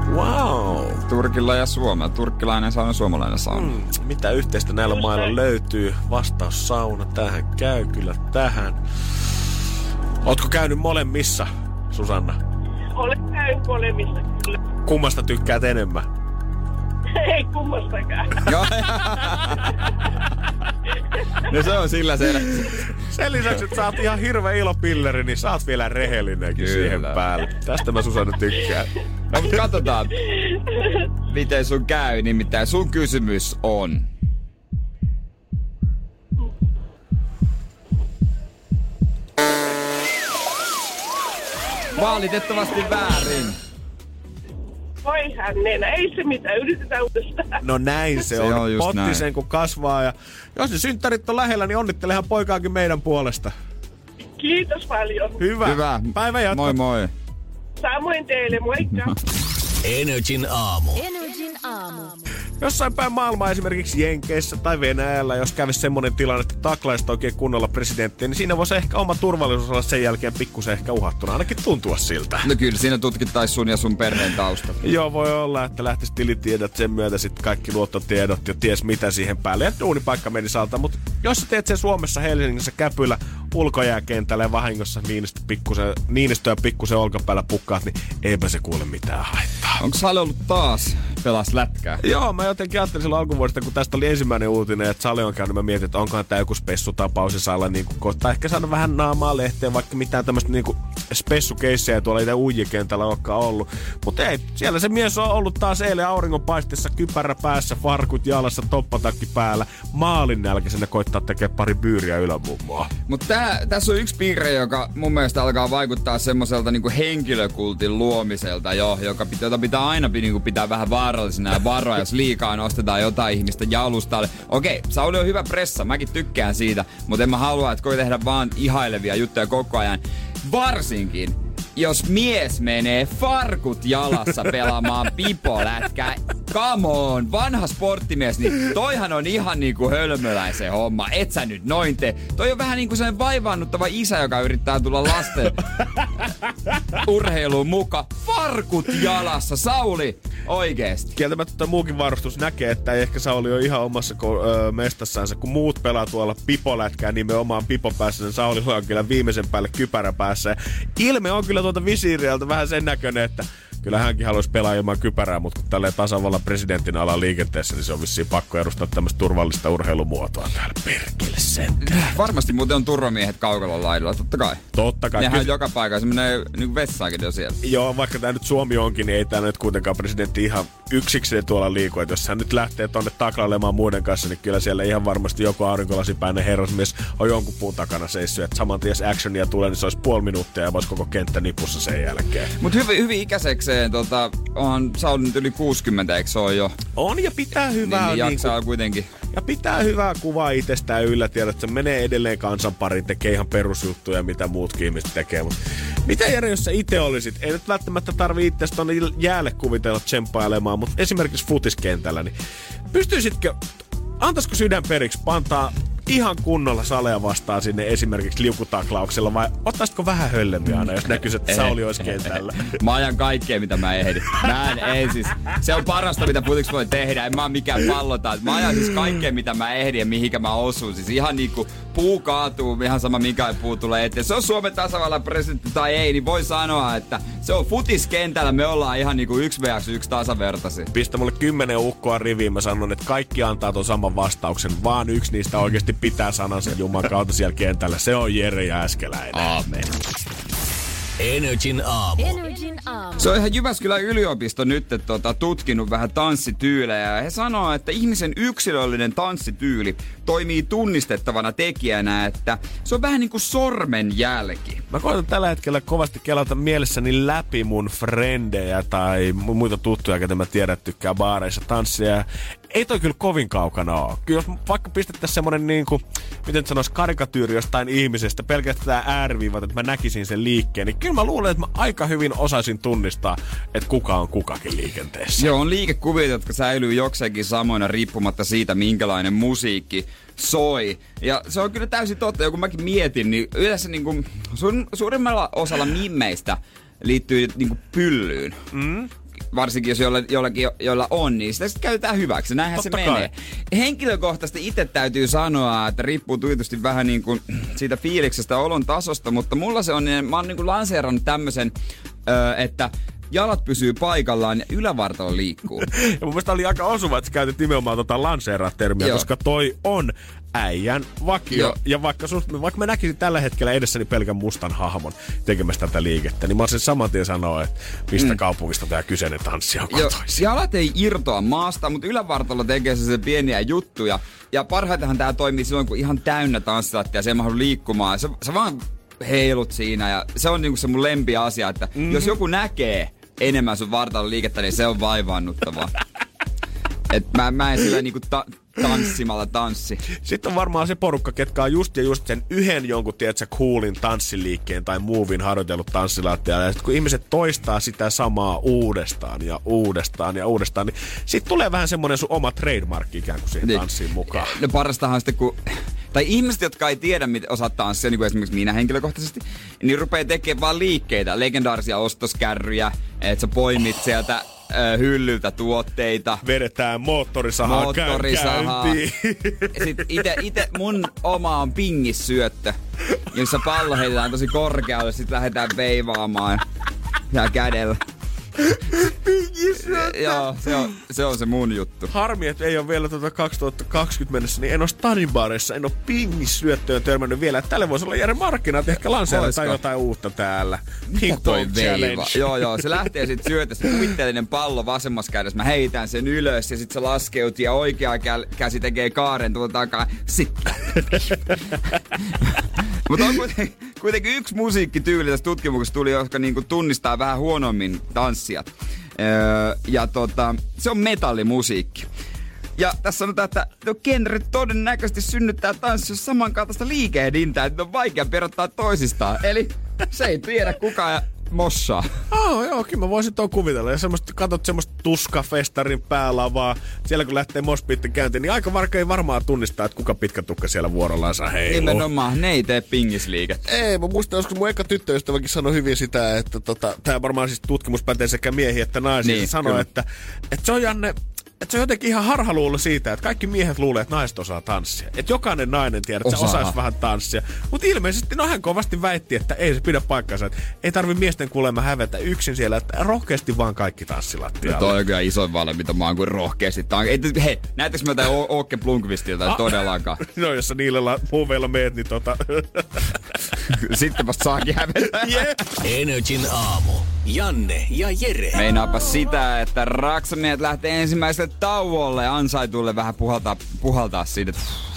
[SPEAKER 2] Wow.
[SPEAKER 3] Turkilla ja Suomella. Turkkilainen sauna, suomalainen sauna.
[SPEAKER 2] Mm, mitä yhteistä näillä mailla
[SPEAKER 5] näin.
[SPEAKER 2] löytyy? Vastaus sauna, tähän käy kyllä tähän. Ootko käynyt molemmissa, Susanna?
[SPEAKER 5] Olen käynyt molemmissa kyllä.
[SPEAKER 2] Kummasta tykkäät enemmän?
[SPEAKER 5] Ei kummastakaan.
[SPEAKER 3] Joo. no se on sillä selvä.
[SPEAKER 2] Sen lisäksi, että sä oot ihan hirveä ilopilleri, niin sä oot vielä rehellinenkin
[SPEAKER 3] Kyllä.
[SPEAKER 2] siihen päälle. Tästä mä Susanna tykkään.
[SPEAKER 3] No mut katsotaan, miten sun käy. Nimittäin sun kysymys on... Valitettavasti väärin.
[SPEAKER 5] Voi hännenä, ei se mitään, yritetään uudestaan.
[SPEAKER 2] No näin se,
[SPEAKER 3] Se
[SPEAKER 2] on.
[SPEAKER 3] on just
[SPEAKER 2] Potti
[SPEAKER 3] näin.
[SPEAKER 2] sen kun kasvaa. Ja jos ne synttärit on lähellä, niin onnittelehan poikaakin meidän puolesta.
[SPEAKER 5] Kiitos paljon.
[SPEAKER 2] Hyvä.
[SPEAKER 3] Hyvä.
[SPEAKER 2] Päivä jatko.
[SPEAKER 3] Moi moi.
[SPEAKER 5] Samoin teille, moikka.
[SPEAKER 1] Energin aamu.
[SPEAKER 6] Energin aamu.
[SPEAKER 2] Jossain päin maailmaa, esimerkiksi Jenkeissä tai Venäjällä, jos kävisi semmoinen tilanne, että taklaisi oikein kunnolla presidenttiä, niin siinä voisi ehkä oma turvallisuus olla sen jälkeen pikkusen ehkä uhattuna, ainakin tuntua siltä.
[SPEAKER 3] No kyllä siinä tutkittaisiin sun ja sun perheen taustat.
[SPEAKER 2] Joo, voi olla, että lähtisi tilitiedot sen myötä sitten kaikki luottotiedot ja ties mitä siihen päälle. Ja duunipaikka menisi alta, mutta jos sä teet sen Suomessa Helsingissä käpyllä ulkojääkentällä ja vahingossa Niinistö pikkusen, Niinistöä pikkusen olkapäällä pukkaat, niin eipä se kuule mitään haittaa.
[SPEAKER 3] Onko Sale ollut taas pelas lätkää?
[SPEAKER 2] Joo, mä jotenkin ajattelin silloin alkuvuodesta, kun tästä oli ensimmäinen uutinen, että Sale on käynyt, mä mietin, että onkohan tämä joku spessutapaus ja Salla niin kuin, kohta ehkä saada vähän naamaa lehteen, vaikka mitään tämmöistä niin spessukeissejä tuolla itse uijikentällä olekaan ollut. Mutta ei, siellä se mies on ollut taas eilen auringonpaistessa, kypärä päässä, farkut jalassa, toppatakki päällä, maalin nälkäisenä koittaa tekemään pari byyriä ylämummoa.
[SPEAKER 3] Mutta tässä on yksi piirre, joka mun mielestä alkaa vaikuttaa semmoiselta niinku henkilökultin luomiselta jo, joka pitää, jota pitää aina niinku pitää vähän vaarallisena ja varoa, jos liikaa nostetaan jotain ihmistä jalustalle. Okei, Sauli on hyvä pressa, mäkin tykkään siitä, mutta en mä halua, että koi tehdä vaan ihailevia juttuja koko ajan. Varsinkin, jos mies menee farkut jalassa pelaamaan pipolätkää, come on, vanha sporttimies, niin toihan on ihan niinku hölmöläisen homma. Et sä nyt noin tee. Toi on vähän niinku sellainen vaivaannuttava isä, joka yrittää tulla lasten urheiluun mukaan. Farkut jalassa, Sauli. Oikeesti.
[SPEAKER 2] kieltämättä muukin varustus näkee, että ei ehkä Sauli on ihan omassa ko- ö, mestassansa, kun muut pelaa tuolla pipolätkää nimenomaan pipo päässä, niin Saulilla on kyllä viimeisen päälle kypärä päässä. Ilme on kyllä tuolta visiirialta vähän sen näköinen, että kyllä hänkin haluaisi pelaa ilman kypärää, mutta kun tälleen tasavallan presidentin ala liikenteessä, niin se on vissiin pakko edustaa tämmöistä turvallista urheilumuotoa täällä. Perkele sen.
[SPEAKER 3] Varmasti muuten on turvamiehet kaukalon laidalla, totta kai.
[SPEAKER 2] Totta kai.
[SPEAKER 3] Nehän
[SPEAKER 2] Kyllä-
[SPEAKER 3] joka paikassa menee niin vessaakin jo siellä.
[SPEAKER 2] Joo, vaikka tämä nyt Suomi onkin, niin ei tämä nyt kuitenkaan presidentti ihan yksikseen tuolla liiku. Että jos hän nyt lähtee tonne taklailemaan muiden kanssa, niin kyllä siellä ihan varmasti joku aurinkolasipäinen herrasmies on jonkun puun takana seissyt. Että saman tien jos actionia tulee, niin se olisi puoli minuuttia ja voisi koko kenttä nipussa sen jälkeen.
[SPEAKER 3] Mut hyvin, hyvin ikäisekseen, tota, on, oot nyt yli 60, eikö se ole jo?
[SPEAKER 2] On ja pitää
[SPEAKER 3] Niin,
[SPEAKER 2] hyvää,
[SPEAKER 3] niin
[SPEAKER 2] niin
[SPEAKER 3] jaksaa kuitenkin.
[SPEAKER 2] ja pitää hyvää kuvaa itsestään yllä. Tiedät, että se menee edelleen kansan pariin, tekee ihan perusjuttuja, mitä muutkin ihmiset tekee. Mutta mitä Jere, jos sä itse olisit? Ei nyt välttämättä tarvi itse tonne jäälle kuvitella tsemppailemaan, mutta esimerkiksi futiskentällä, niin pystyisitkö, antaisiko sydän periksi, pantaa ihan kunnolla salea vastaan sinne esimerkiksi liukutaklauksella vai ottaisitko vähän höllempiä aina, jos näkyisi, että Sauli olisi kentällä?
[SPEAKER 3] Mä ajan kaikkea, mitä mä ehdin. Mä en, en siis, se on parasta, mitä putiksi voi tehdä. En mä oo mikään pallota. Mä ajan siis kaikkea, mitä mä ehdin ja mihinkä mä osun. Siis ihan niinku puu kaatuu, ihan sama mikä puu tulee eteen. Se on Suomen tasavallan presidentti tai ei, niin voi sanoa, että se on futiskentällä. Me ollaan ihan niinku yksi vs yksi tasavertaisia.
[SPEAKER 2] Pistä mulle kymmenen ukkoa riviin, mä sanon, että kaikki antaa ton saman vastauksen, vaan yksi niistä oikeasti pitää sanansa Jumalan kautta siellä kentällä. Se on Jere Jääskeläinen.
[SPEAKER 3] Aamen.
[SPEAKER 1] Energin aamu.
[SPEAKER 6] Energin aamu.
[SPEAKER 3] Se on ihan Jyväskylän yliopisto nyt tota, tutkinut vähän tanssityylejä ja he sanoo, että ihmisen yksilöllinen tanssityyli toimii tunnistettavana tekijänä, että se on vähän niin kuin sormenjälki.
[SPEAKER 2] Mä koitan tällä hetkellä kovasti kelata mielessäni läpi mun frendejä tai mu- muita tuttuja, ketä mä tiedän, tykkää baareissa tanssia. Ei toi kyllä kovin kaukana oo. Kyllä jos vaikka pistettäisiin semmonen niinku, miten sanois, karikatyyri jostain ihmisestä, pelkästään ääriviivat, että mä näkisin sen liikkeen, niin kyllä mä luulen, että mä aika hyvin osaisin tunnistaa, että kuka on kukakin liikenteessä.
[SPEAKER 3] Joo, on liikekuvia, jotka säilyy jokseenkin samoina riippumatta siitä, minkälainen musiikki soi. Ja se on kyllä täysin totta, ja kun mäkin mietin, niin yleensä niin kuin, sun, suurimmalla osalla mimmeistä liittyy niin kuin pyllyyn. Mm. Varsinkin jos jolla, jollakin, joilla on, niin sitä sitten käytetään hyväksi. Näinhän
[SPEAKER 2] Totta
[SPEAKER 3] se
[SPEAKER 2] kai.
[SPEAKER 3] menee. Henkilökohtaisesti itse täytyy sanoa, että riippuu tietysti vähän niin kuin siitä fiiliksestä olon tasosta, mutta mulla se on, niin mä oon niin kuin lanseerannut tämmöisen, että jalat pysyy paikallaan ja ylävartalo liikkuu.
[SPEAKER 2] Ja mun mielestä oli aika osuva, että sä käytit nimenomaan tota lanseeraa-termiä,
[SPEAKER 3] Joo.
[SPEAKER 2] koska toi on äijän vakio.
[SPEAKER 3] Joo.
[SPEAKER 2] Ja vaikka, sus, vaikka mä näkisin tällä hetkellä edessäni pelkän mustan hahmon tekemässä tätä liikettä, niin mä olisin saman tien sanoa, että mistä mm. kaupungista tämä kyseinen tanssi on
[SPEAKER 3] Joo,
[SPEAKER 2] kotoisin.
[SPEAKER 3] jalat ei irtoa maasta, mutta ylävartalo tekee se pieniä juttuja. Ja parhaitenhan tämä toimii silloin, kun ihan täynnä tanssilattia ja se ei mahdu liikkumaan. Se, se vaan heilut siinä ja se on niinku se mun lempi asia, että mm-hmm. jos joku näkee enemmän sun vartalon liikettä, niin se on vaivaannuttavaa. Et mä, mä en sillä niinku ta- tanssimalla tanssi.
[SPEAKER 2] Sitten on varmaan se porukka, ketkä on just ja just sen yhden jonkun, tiedätkö, coolin tanssiliikkeen tai muuvin harjoitellut tanssilattialla. Ja sitten kun ihmiset toistaa sitä samaa uudestaan ja uudestaan ja uudestaan, niin sitten tulee vähän semmoinen sun oma trademark ikään kuin siihen
[SPEAKER 3] Niin.
[SPEAKER 2] tanssiin mukaan.
[SPEAKER 3] No parastahan sitten, kun... Tai ihmiset, jotka ei tiedä, miten osaa tanssia, niin kuin esimerkiksi minä henkilökohtaisesti, niin rupeaa tekemään vaan liikkeitä, legendaarisia ostoskärryjä, että sä poimit sieltä hyllyltä tuotteita.
[SPEAKER 2] Vedetään moottorisahaa
[SPEAKER 3] Moottorisahaa.
[SPEAKER 2] käyntiin.
[SPEAKER 3] Sitten ite, ite mun oma on pingissyöttö, jossa pallo heitetään tosi korkealle, sitten lähdetään veivaamaan ja kädellä. Joo, se on, se on se mun juttu.
[SPEAKER 2] Harmi, että ei ole vielä tuota 2020 mennessä, niin en ole stadinbaareissa, en ole pingissyöttöön törmännyt vielä. Että Tälle voisi olla Jere markkinat, ehkä lanseerataan jotain uutta täällä. Ping
[SPEAKER 3] toi veiva?
[SPEAKER 2] challenge.
[SPEAKER 3] Joo, joo, se lähtee sit syötästä. Kuvitteellinen pallo vasemmassa kädessä. Mä heitän sen ylös ja sit se laskeutuu ja oikea kä- käsi tekee kaaren tuolta takaa. Sitten. Mutta on kuitenkin, kuitenkin yksi musiikkityyli tässä tutkimuksessa tuli, joka niinku tunnistaa vähän huonommin tanssijat. Öö, ja tota, se on metallimusiikki. Ja tässä sanotaan, että no genre todennäköisesti synnyttää tanssissa samankaltaista liikehdintää, että on vaikea perottaa toisistaan. Eli se ei tiedä kuka mossaa.
[SPEAKER 2] Oh, joo, kyllä mä voisin tuon kuvitella. Ja semmoista, katot semmoista tuskafestarin päälavaa. Siellä kun lähtee mospiitti käyntiin, niin aika varka ei varmaan tunnistaa, että kuka pitkä tukka siellä vuorollansa heiluu.
[SPEAKER 3] Nimenomaan, ne ei tee pingisliikettä.
[SPEAKER 2] Ei, mä muistan, joskus mun eka tyttöystäväkin sanoi hyvin sitä, että tota, tämä varmaan siis tutkimus pätee sekä miehiä että naisia.
[SPEAKER 3] Niin,
[SPEAKER 2] sanoi, että, että se on Janne, että se on jotenkin ihan harhaluulo siitä, että kaikki miehet luulee, että naiset osaa tanssia. Että jokainen nainen tiedät, että osaisi vähän tanssia. Mutta ilmeisesti, no hän kovasti väitti, että ei se pidä paikkansa. Että ei tarvi miesten kuulemma hävetä yksin siellä, että rohkeasti vaan kaikki
[SPEAKER 3] No
[SPEAKER 2] tanssilattialle.
[SPEAKER 3] toi on kyllä isoin vale, mitä mä oon kuin rohkeasti. Tää on, ei, hei, näettekö mä jotain O- Åke Blomqvistilta?
[SPEAKER 2] Ah.
[SPEAKER 3] Todellakaan.
[SPEAKER 2] No, jos sä niillä la- muuveilla meet, niin tota...
[SPEAKER 3] Sitten vasta saakin hävetä.
[SPEAKER 2] yeah.
[SPEAKER 1] Energin aamu. Janne ja Jere.
[SPEAKER 3] Meinaapa sitä, että raksamiehet lähtee ensimmäiselle tauolle ansaitulle vähän puhaltaa, puhaltaa siitä,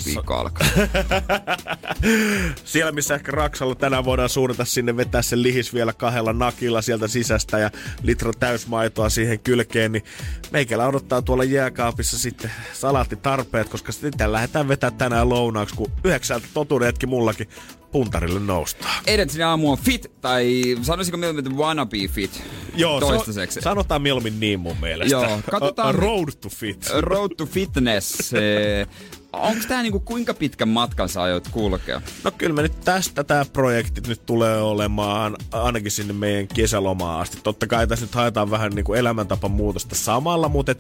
[SPEAKER 3] viikko alkaa.
[SPEAKER 2] Siellä, missä ehkä Raksalla tänään voidaan suunnata sinne, vetää sen lihis vielä kahdella nakilla sieltä sisästä ja litra täysmaitoa siihen kylkeen, niin meikällä odottaa tuolla jääkaapissa sitten salaattitarpeet, koska sitten lähdetään vetää tänään lounaaksi, kun yhdeksältä totuudetkin mullakin puntarille noustaan.
[SPEAKER 3] Edensin aamu on fit, tai sanoisinko mieluummin, että wannabe fit
[SPEAKER 2] Joo, se on-
[SPEAKER 3] toistaiseksi.
[SPEAKER 2] sanotaan mieluummin niin mun mielestä.
[SPEAKER 3] Joo, katsotaan-
[SPEAKER 2] A, a road to fit.
[SPEAKER 3] Road to fitness. Onko tää niinku kuinka pitkän matkan sä aiot kulkea?
[SPEAKER 2] No kyllä me nyt tästä tämä projekti nyt tulee olemaan ainakin sinne meidän kesälomaan asti. Totta kai tässä nyt haetaan vähän niin elämäntapan muutosta samalla, mutta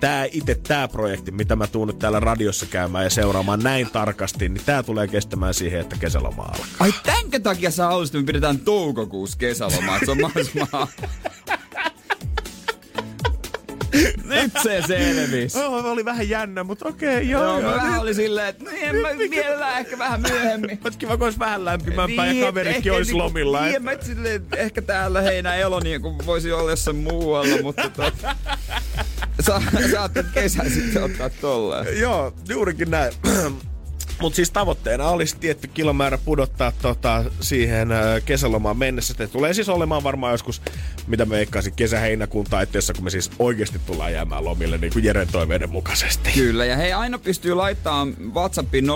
[SPEAKER 2] tämä itse tämä projekti, mitä mä tuun nyt täällä radiossa käymään ja seuraamaan näin tarkasti, niin tämä tulee kestämään siihen, että kesäloma alkaa.
[SPEAKER 3] Ai tänkö takia sä haluaisit, että me pidetään toukokuussa kesälomaa, että se on mahdollisimman... Nyt se selvisi.
[SPEAKER 2] Oh, oli vähän jännä, mutta okei, joo,
[SPEAKER 3] Joo,
[SPEAKER 2] joo.
[SPEAKER 3] mä vähän
[SPEAKER 2] nyt-
[SPEAKER 3] oli silleen, että niin en mä mielellään ehkä vähän myöhemmin.
[SPEAKER 2] Olisi kiva, kun olisi vähän lämpimämpää ja kaverikin
[SPEAKER 3] ehkä
[SPEAKER 2] olisi
[SPEAKER 3] niinku-
[SPEAKER 2] lomilla.
[SPEAKER 3] Niin,
[SPEAKER 2] et-
[SPEAKER 3] mä silleen, että ehkä täällä heinä elo niin kuin voisi olla jossain muualla, mutta tota, sa, saatte kesän sitten ottaa tolleen.
[SPEAKER 2] Joo, juurikin näin. Mutta siis tavoitteena olisi tietty kilomäärä pudottaa tota, siihen kesälomaan mennessä. Se tulee siis olemaan varmaan joskus, mitä me veikkaisin, kesä-heinäkuun taitteessa, kun me siis oikeasti tullaan jäämään lomille niin kuin Jeren toiveiden mukaisesti.
[SPEAKER 3] Kyllä, ja hei, aina pystyy laittamaan WhatsAppiin 050501719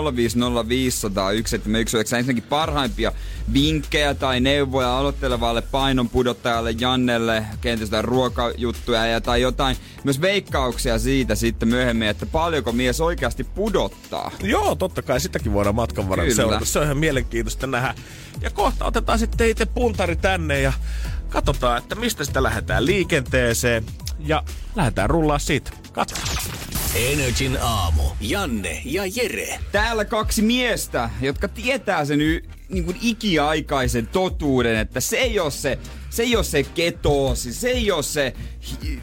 [SPEAKER 3] ensinnäkin parhaimpia vinkkejä tai neuvoja aloittelevalle painon pudottajalle Jannelle, kenties jotain ruokajuttuja ja tai jotain, myös veikkauksia siitä sitten myöhemmin, että paljonko mies oikeasti pudottaa.
[SPEAKER 2] Joo, totta kai sitäkin voidaan matkan varrella
[SPEAKER 3] Kyllä.
[SPEAKER 2] seurata. Se on ihan mielenkiintoista nähdä. Ja kohta otetaan sitten itse puntari tänne ja katsotaan, että mistä sitä lähdetään liikenteeseen. Ja lähdetään rullaa siitä. Katsotaan.
[SPEAKER 1] Energin aamu. Janne ja Jere.
[SPEAKER 3] Täällä kaksi miestä, jotka tietää sen y- niin kuin ikiaikaisen totuuden, että se ei ole se, se ei ole se ketoosi, se ei ole se hi-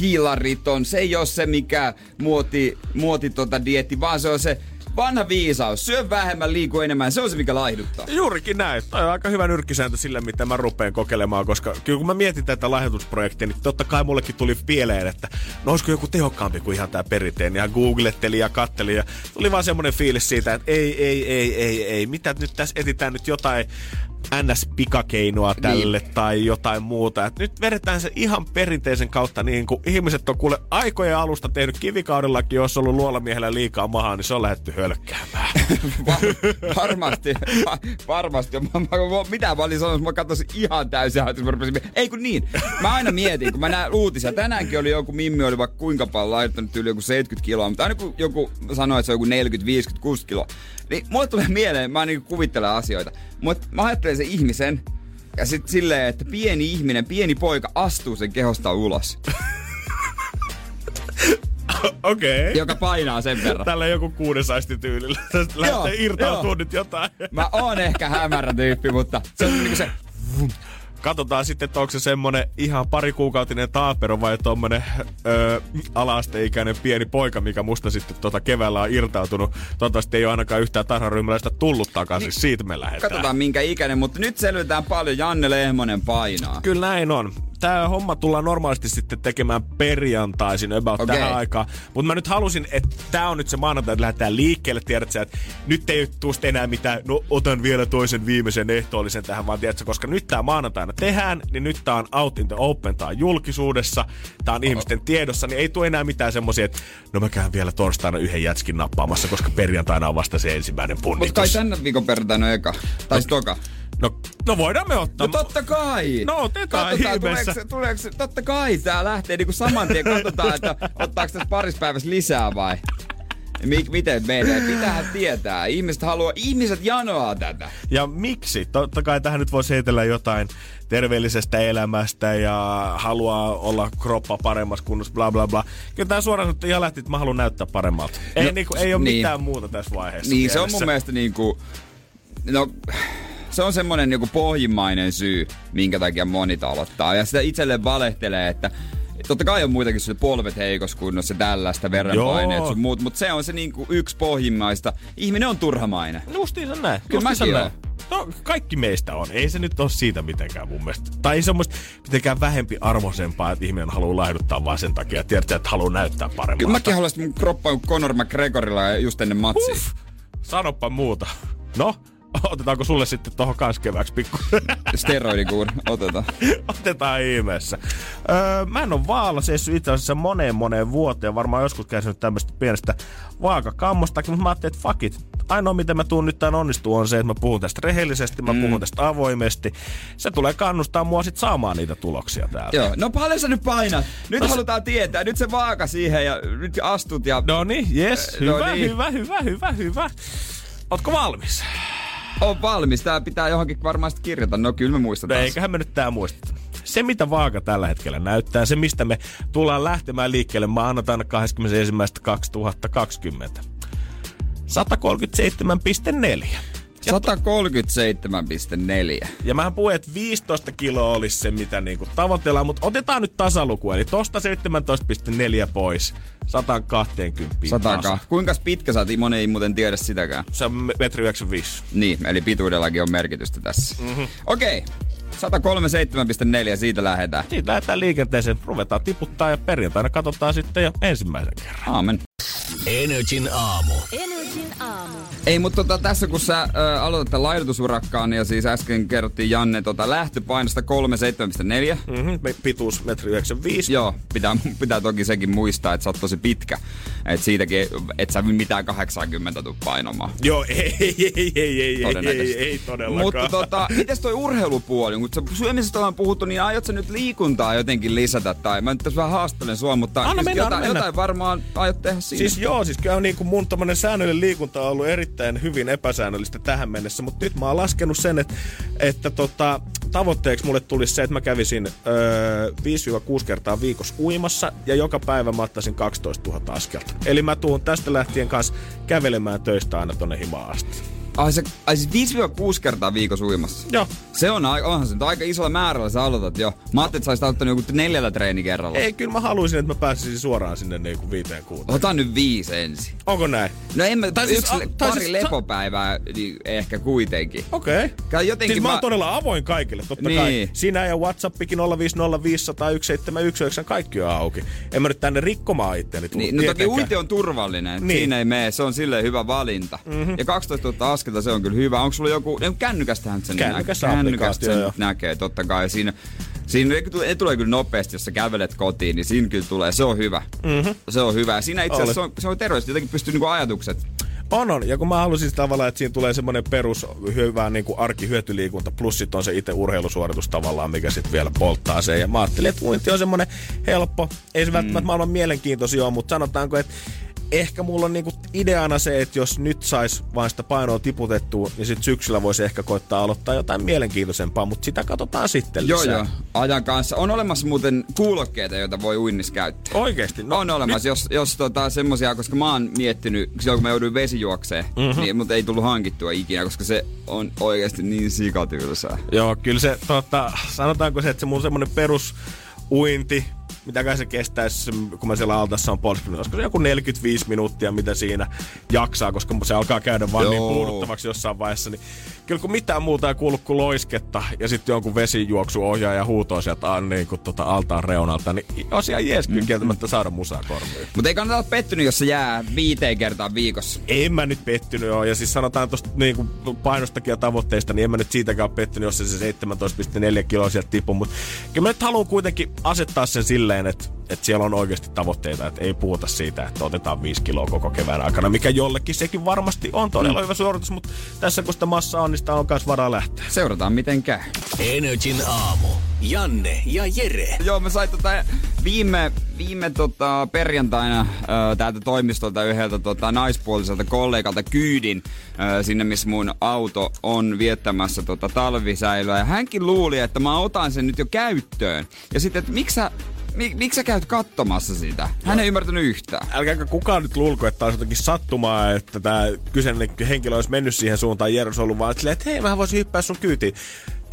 [SPEAKER 3] hiilariton, se ei ole se mikä muoti, muoti tota dietti, vaan se on se vanha viisaus. Syö vähemmän, liiku enemmän, se on se mikä laihduttaa.
[SPEAKER 2] Juurikin näin. Toi on aika hyvä nyrkkisääntö sille, mitä mä rupeen kokeilemaan, koska kyllä kun mä mietin tätä lahjoitusprojektia, niin totta kai mullekin tuli pieleen, että no olisiko joku tehokkaampi kuin ihan tää perinteinen. Ja googlettelin ja kattelin ja tuli vaan semmonen fiilis siitä, että ei, ei, ei, ei, ei, mitä nyt tässä etitään nyt jotain NS-pikakeinoa tälle niin. tai jotain muuta. Et nyt vedetään se ihan perinteisen kautta niin kuin ihmiset on kuule aikojen alusta tehnyt kivikaudellakin, jos on ollut luolamiehellä liikaa mahaa, niin se on lähdetty hölkkäämään.
[SPEAKER 3] Va- varmasti, va- varmasti. Mä, mä, mä, mitä mä olin sanonut, mä katsoisin ihan täysin ajatus. Mä rupesin, ei kun niin. Mä aina mietin, kun mä näen uutisia. Tänäänkin oli joku Mimmi oli vaikka kuinka paljon laittanut yli joku 70 kiloa, mutta aina kun joku sanoi, että se on joku 40, 50, 60 kiloa, niin mulle tulee mieleen, mä niin kuvittelen asioita. Mutta mä ajattelen sen ihmisen, ja sitten silleen, että pieni ihminen, pieni poika astuu sen kehosta ulos,
[SPEAKER 2] Okei. Okay.
[SPEAKER 3] joka painaa sen verran.
[SPEAKER 2] Tällä joku kuuden saisti tyylillä. Tästä lähtee irtautuu
[SPEAKER 3] joo.
[SPEAKER 2] nyt jotain.
[SPEAKER 3] Mä oon ehkä hämärä tyyppi, mutta se on niinku se
[SPEAKER 2] Katsotaan sitten, että onko se semmonen ihan parikuukautinen taapero vai tommonen öö, alaasteikäinen pieni poika, mikä musta sitten tota keväällä on irtautunut. Toivottavasti ei ole ainakaan yhtään tarharyhmäläistä tullut takaisin. Niin. Siitä me lähdetään.
[SPEAKER 3] Katsotaan minkä ikäinen, mutta nyt selvitetään paljon Janne Lehmonen painaa.
[SPEAKER 2] Kyllä näin on. Tämä homma tullaan normaalisti sitten tekemään perjantaisin about
[SPEAKER 3] Okei.
[SPEAKER 2] okay. tähän aikaan. Mutta mä nyt halusin, että tämä on nyt se maanantai, että lähdetään liikkeelle. Tiedät sä, että nyt ei sitten enää mitään, no otan vielä toisen viimeisen ehtoollisen tähän, vaan tiedätkö, koska nyt tämä maanantaina tehdään, niin nyt tämä on out in the open, tämä on julkisuudessa, tämä on ihmisten tiedossa, niin ei tule enää mitään semmoisia, että no mä käyn vielä torstaina yhden jätskin nappaamassa, koska perjantaina on vasta se ensimmäinen
[SPEAKER 3] Mutta kai
[SPEAKER 2] punnitus.
[SPEAKER 3] tänne viikon perjantaina eka. Tai sit toka.
[SPEAKER 2] No, no voidaan me ottaa.
[SPEAKER 3] No totta kai.
[SPEAKER 2] No otetaan
[SPEAKER 3] Katsotaan,
[SPEAKER 2] ihmeessä.
[SPEAKER 3] tuleeko, tuleeko, totta kai tää lähtee niinku saman tien. Katsotaan, että ottaako tässä parissa päivässä lisää vai? Mik, miten menee? Pitäähän tietää. Ihmiset haluaa, ihmiset janoaa tätä.
[SPEAKER 2] Ja miksi? Totta kai tähän nyt voisi heitellä jotain terveellisestä elämästä ja haluaa olla kroppa paremmassa kunnossa, bla bla bla. Kyllä tää suoraan sanottuna ihan lähti, että mä haluan näyttää paremmalta. Ei,
[SPEAKER 3] No,
[SPEAKER 2] niinku, ei ole
[SPEAKER 3] niin.
[SPEAKER 2] mitään muuta tässä vaiheessa.
[SPEAKER 3] Niin, se on
[SPEAKER 2] mielessä.
[SPEAKER 3] mun mielestä niinku... No, se on semmonen joku pohjimmainen syy, minkä takia moni aloittaa. Ja sitä itselleen valehtelee, että Totta kai on muitakin syitä, polvet heikossa kunnossa, tällaista, verenpaineet sun muut, mutta se on se niinku yksi pohjimmaista. Ihminen on turhamainen.
[SPEAKER 2] Justiinsa näin.
[SPEAKER 3] Kyllä mäkin
[SPEAKER 2] näin. No, kaikki meistä on. Ei se nyt ole siitä mitenkään mun mielestä. Tai ei semmoista mitenkään vähempi arvoisempaa, että ihminen haluaa laihduttaa vaan sen takia. Tiedätkö, että haluaa näyttää paremmalta.
[SPEAKER 3] Kyllä mäkin haluaisin, mun kroppa on Conor McGregorilla ja just ennen matsia.
[SPEAKER 2] Uff, sanoppa muuta. No, otetaanko sulle sitten tohon kans kevääksi pikku?
[SPEAKER 3] Steroidikuuri, otetaan.
[SPEAKER 2] Otetaan ihmeessä. Öö, mä en ole vaalla seissyt itse asiassa moneen moneen vuoteen. Varmaan joskus kärsinyt tämmöistä pienestä vaakakammostakin, mutta mä ajattelin, että fuck it. Ainoa, miten mä tuun nyt tämän onnistuu, on se, että mä puhun tästä rehellisesti, mä mm. puhun tästä avoimesti. Se tulee kannustaa mua sit saamaan niitä tuloksia täältä.
[SPEAKER 3] Joo, no paljon sä nyt painat? Nyt
[SPEAKER 2] No se-
[SPEAKER 3] halutaan tietää. Nyt se vaaka siihen ja nyt astut ja...
[SPEAKER 2] No niin, yes,
[SPEAKER 3] No
[SPEAKER 2] hyvä,
[SPEAKER 3] niin.
[SPEAKER 2] hyvä, hyvä, hyvä, hyvä. Ootko valmis?
[SPEAKER 3] On valmis. Tää pitää johonkin varmaan sit kirjata. No kyllä me
[SPEAKER 2] No
[SPEAKER 3] muistetaan.
[SPEAKER 2] eiköhän me nyt tää muisteta. Se, mitä vaaka tällä hetkellä näyttää, se, mistä me tullaan lähtemään liikkeelle maanantaina 21.2020. 137,4.
[SPEAKER 3] 137,4.
[SPEAKER 2] Ja mähän puhuin, että 15 kiloa olisi se, mitä niinku tavoitellaan, mutta otetaan nyt tasaluku, eli tosta 17,4 pois, 120
[SPEAKER 3] Sataka.
[SPEAKER 2] tasa.
[SPEAKER 3] Kuinka pitkä sä oot? Moni ei muuten tiedä sitäkään.
[SPEAKER 2] Se on me- metri 95.
[SPEAKER 3] Niin, eli pituudellakin on merkitystä tässä.
[SPEAKER 2] Mhm.
[SPEAKER 3] Mm-hmm. Okei. Okay. 137,4, siitä lähdetään.
[SPEAKER 2] Siitä lähdetään liikenteeseen, ruvetaan tiputtaa ja perjantaina katsotaan sitten jo ensimmäisen kerran.
[SPEAKER 3] Aamen.
[SPEAKER 1] Energin aamu.
[SPEAKER 6] Energin aamu.
[SPEAKER 3] Ei, mutta tota, tässä kun sä ö, aloitat tämän laihdutusurakkaan ja siis äsken kerrottiin Janne tota, lähtöpainosta 37,4.
[SPEAKER 2] Mm-hmm. Pituus metri 95.
[SPEAKER 3] Joo, pitää, pitää toki sekin muistaa, että sä oot tosi pitkä. Että siitäkin, et sä mitään 80 tuu painomaan.
[SPEAKER 2] Joo, ei, ei, ei, ei, ei, ei, ei, ei todellakaan.
[SPEAKER 3] Mutta tota, mites toi urheilupuoli? Kun sä syömisestä ollaan puhuttu, niin aiot sä nyt liikuntaa jotenkin lisätä? Tai mä nyt tässä vähän haastelen sua, mutta
[SPEAKER 2] Anna mennä,
[SPEAKER 3] jotain,
[SPEAKER 2] anna mennä.
[SPEAKER 3] jotain varmaan aiot tehdä siinä.
[SPEAKER 2] Siis joo, siis kyllä niin kuin mun tommonen säännöllinen liikunta on ollut erittäin hyvin epäsäännöllistä tähän mennessä, mutta nyt mä oon laskenut sen, että, että tota, tavoitteeksi mulle tulisi se, että mä kävisin öö, 5-6 kertaa viikossa uimassa ja joka päivä mä ottaisin 12 000 askelta. Eli mä tuun tästä lähtien kanssa kävelemään töistä aina tonne himaan asti.
[SPEAKER 3] Ai, se, ai siis 5-6 kertaa viikossa uimassa.
[SPEAKER 2] Joo.
[SPEAKER 3] Se on, onhan se nyt aika isolla määrällä sä aloitat jo. Mä ajattelin, että sä olisit aloittanut joku neljällä treenikerralla.
[SPEAKER 2] Ei, kyllä mä haluaisin, että mä pääsisin suoraan sinne niin kuin viiteen kuuteen.
[SPEAKER 3] Ota nyt viisi ensin.
[SPEAKER 2] Onko näin?
[SPEAKER 3] No en mä,
[SPEAKER 2] Tai siis-
[SPEAKER 3] yksi,
[SPEAKER 2] a- tai
[SPEAKER 3] pari
[SPEAKER 2] siis-
[SPEAKER 3] lepopäivää niin ehkä kuitenkin.
[SPEAKER 2] Okei. Okay.
[SPEAKER 3] Jotenkin
[SPEAKER 2] Siis mä oon
[SPEAKER 3] mä-
[SPEAKER 2] todella avoin kaikille, totta
[SPEAKER 3] Niin.
[SPEAKER 2] kai. Sinä ja Whatsappikin 050501719, kaikki on auki. En mä nyt tänne rikkomaan tullut
[SPEAKER 3] Niin, no toki uinti on turvallinen.
[SPEAKER 2] Niin.
[SPEAKER 3] Niin. Siinä ei mene. Se on silleen hyvä valinta. Mm-hmm. Ja 12 000 askelta se on kyllä hyvä. Onko sulla joku... Kännykästähän sen
[SPEAKER 2] Kännykässä
[SPEAKER 3] näkee.
[SPEAKER 2] applikaatio,
[SPEAKER 3] sen näkee totta kai. Siinä, siinä ne tulee, kyllä nopeasti, jos sä kävelet kotiin, niin siinä kyllä tulee. Se on hyvä. Mm-hmm. Se on hyvä. Ja siinä itse asiassa se on, se on terveys. Jotenkin pystyy niinku ajatukset.
[SPEAKER 2] On, on. Ja kun mä halusin siis tavallaan, että siinä tulee semmoinen perus hyvä niin kuin arkihyötyliikunta, plus sit on se itse urheilusuoritus tavallaan, mikä sitten vielä polttaa sen. Ja mä ajattelin, että uinti on semmoinen helppo. Ei se välttämättä
[SPEAKER 3] Mm.
[SPEAKER 2] maailman mielenkiintoisia ole, mutta sanotaanko, että ehkä mulla on niinku ideana se, että jos nyt sais vain sitä painoa tiputettua, niin sit syksyllä voisi ehkä koittaa aloittaa jotain mielenkiintoisempaa, mutta sitä katsotaan sitten
[SPEAKER 3] Joo,
[SPEAKER 2] lisää.
[SPEAKER 3] joo. Ajan kanssa. On olemassa muuten kuulokkeita, joita voi uinnissa käyttää.
[SPEAKER 2] Oikeesti?
[SPEAKER 3] No, on olemassa, jos, jos tota, semmosia, koska mä oon miettinyt, silloin kun mä jouduin vesijuokseen,
[SPEAKER 2] Mhm.
[SPEAKER 3] mm-hmm. niin, mutta ei tullut hankittua ikinä, koska se on oikeasti niin sikatylsää.
[SPEAKER 2] Joo, kyllä se, tota, sanotaanko se, että se mun semmonen perus uinti, mitä kai se kestäisi, kun mä siellä altassa on polskinut, olisiko se joku 45 minuuttia, mitä siinä jaksaa, koska se alkaa käydä vaan niin
[SPEAKER 3] Joo.
[SPEAKER 2] puuduttavaksi jossain vaiheessa, niin kyllä kun mitään muuta ei kuulu kuin loisketta ja sitten jonkun vesijuoksuohjaaja ja huutoo sieltä niin kuin tota altaan reunalta, niin olisi ihan jees kyllä kieltämättä saada musaa korviin.
[SPEAKER 3] Mutta ei kannata olla pettynyt, jos se jää viiteen kertaan viikossa.
[SPEAKER 2] En mä nyt pettynyt ole. Ja siis sanotaan tuosta niin painostakin ja tavoitteista, niin en mä nyt siitäkään ole pettynyt, jos se, se 17,4 kiloa sieltä tippuu. Mutta kyllä mä nyt haluan kuitenkin asettaa sen silleen, että että siellä on oikeasti tavoitteita, että ei puhuta siitä, että otetaan 5 kiloa koko kevään aikana, mikä jollekin sekin varmasti on todella hyvä suoritus, mutta tässä kun sitä massaa on, sitä on myös varaa lähteä.
[SPEAKER 3] Seurataan miten käy.
[SPEAKER 1] Energin aamu. Janne ja Jere.
[SPEAKER 3] Joo, mä sain tota viime, viime tota perjantaina ö, täältä toimistolta yhdeltä tota naispuoliselta kollegalta kyydin ö, sinne, missä mun auto on viettämässä tota talvisäilyä. Ja hänkin luuli, että mä otan sen nyt jo käyttöön. Ja sitten, että miksi sä Mik, miksi sä käyt katsomassa sitä? Hän ei ymmärtänyt yhtään.
[SPEAKER 2] Älkääkä kukaan nyt luulko, että olisi jotenkin sattumaa, että tämä kyseinen henkilö olisi mennyt siihen suuntaan Jeros ollut, vaan silleen, että hei, mä voisin hyppää sun kyytiin.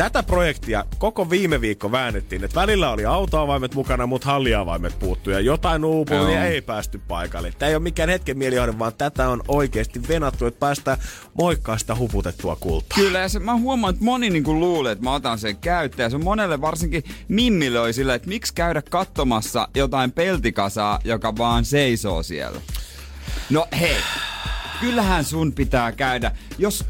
[SPEAKER 2] Tätä projektia koko viime viikko väännettiin, että välillä oli autoavaimet mukana, mutta halliavaimet puuttu ja jotain uupui ja ei päästy paikalle. Tämä ei ole mikään hetken mielijohde, vaan tätä on oikeasti venattu, että päästään moikkaa sitä huputettua kultaa.
[SPEAKER 3] Kyllä, ja se, mä huomaan, että moni niin luulee, että mä otan sen käyttöön. Ja se on monelle varsinkin mimmilöi sille, että miksi käydä katsomassa jotain peltikasaa, joka vaan seisoo siellä. No hei, kyllähän sun pitää käydä. Jos,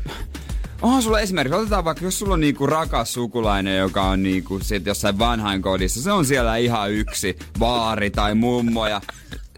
[SPEAKER 3] Onhan sulla esimerkiksi, otetaan vaikka, jos sulla on niinku rakas sukulainen, joka on niinku sit jossain vanhainkodissa, se on siellä ihan yksi vaari tai mummo ja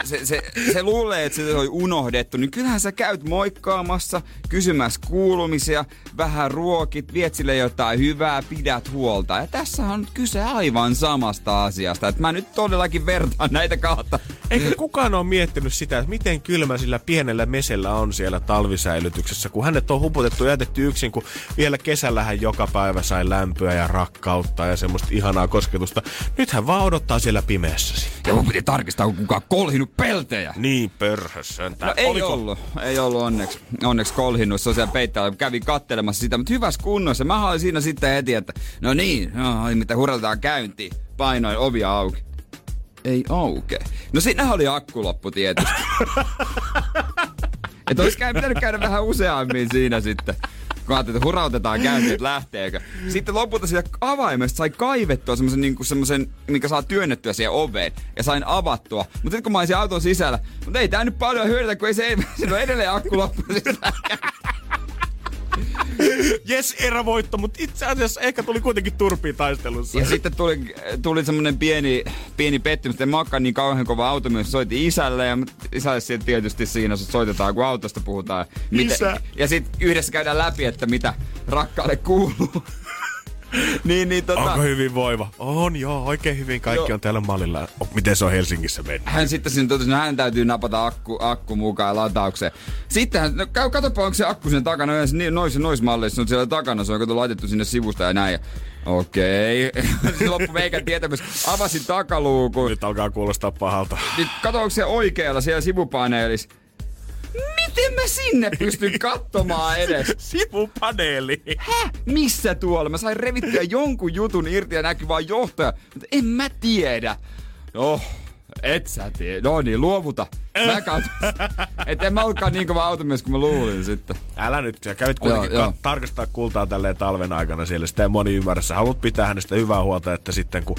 [SPEAKER 3] se, se, se luulee, että se on unohdettu, niin kyllähän sä käyt moikkaamassa, kysymässä kuulumisia, vähän ruokit, viet sille jotain hyvää, pidät huolta. Ja tässä on kyse aivan samasta asiasta, että mä nyt todellakin vertaan näitä kahta.
[SPEAKER 2] Eikä kukaan ole miettinyt sitä, että miten kylmä sillä pienellä mesellä on siellä talvisäilytyksessä, kun hänet on huputettu ja jätetty yksin, kun vielä kesällä hän joka päivä sai lämpöä ja rakkautta ja semmoista ihanaa kosketusta. Nyt hän vaan odottaa siellä pimeässä.
[SPEAKER 3] Ja mun piti tarkistaa, kun kukaan kolhinut peltejä.
[SPEAKER 2] Niin, pörhössä.
[SPEAKER 3] No ei Oliko? ollut. Ei ollut onneksi. Onneksi kolhinnut. Se on siellä peittäjällä. Kävin kattelemassa sitä, mutta hyvässä kunnossa. Mä olin siinä sitten heti, että no niin, no, mitä hurrataan käyntiin. Painoin ovia auki. Ei auke. No siinähän oli akkuloppu tietysti. että olisi pitänyt käydä vähän useammin siinä sitten kun ajattelin, että hurautetaan käyntiin, että lähteekö. Sitten lopulta siitä avaimesta sai kaivettua semmoisen, niin minkä saa työnnettyä siihen oveen. Ja sain avattua. Mutta sitten kun mä olisin auton sisällä, mutta ei tää nyt paljon hyödytä, kun ei se, siinä on edelleen akku loppu
[SPEAKER 2] Jes, erävoitto, mutta itse asiassa ehkä tuli kuitenkin turpiin taistelussa.
[SPEAKER 3] Ja sitten tuli, tuli semmonen pieni, pieni pettymys, että makka niin kauhean kova auto myös soitti isälle ja isälle sitten tietysti siinä soitetaan, kun autosta puhutaan. Miten, Isä. Ja sitten yhdessä käydään läpi, että mitä rakkaalle kuuluu.
[SPEAKER 2] niin, niin, tota... Onko hyvin voiva? On joo, oikein hyvin. Kaikki joo. on täällä mallilla. Miten se on Helsingissä mennyt?
[SPEAKER 3] Hän sitten sinne totesi, että hän täytyy napata akku, akku mukaan lataukseen. Sitten hän, no käy, katsopa, onko se akku sen takana. Ja nois, nois malleissa on siellä takana. Se on kato laitettu sinne sivusta ja näin. Okei. Okay. loppu meikän tietämys. Avasin takaluukun.
[SPEAKER 2] Nyt alkaa kuulostaa pahalta.
[SPEAKER 3] Nyt kato, onko se oikealla siellä sivupaneelissa. Miten mä sinne pystyn katsomaan edes?
[SPEAKER 2] Sivupaneeli.
[SPEAKER 3] Hä? Missä tuolla? Mä sain revittyä jonkun jutun irti ja näkyy vaan johtaja. Mutta en mä tiedä. Oh, et sä tiedä. No niin, luovuta. Mä katson. Et en mä olekaan niin kova automies kuin mä luulin sitten.
[SPEAKER 2] Älä nyt, sä kävit kuitenkin joo, joo. tarkastaa kultaa tälleen talven aikana siellä. Sitä ei moni ymmärrä. Sä haluat pitää hänestä hyvää huolta, että sitten kun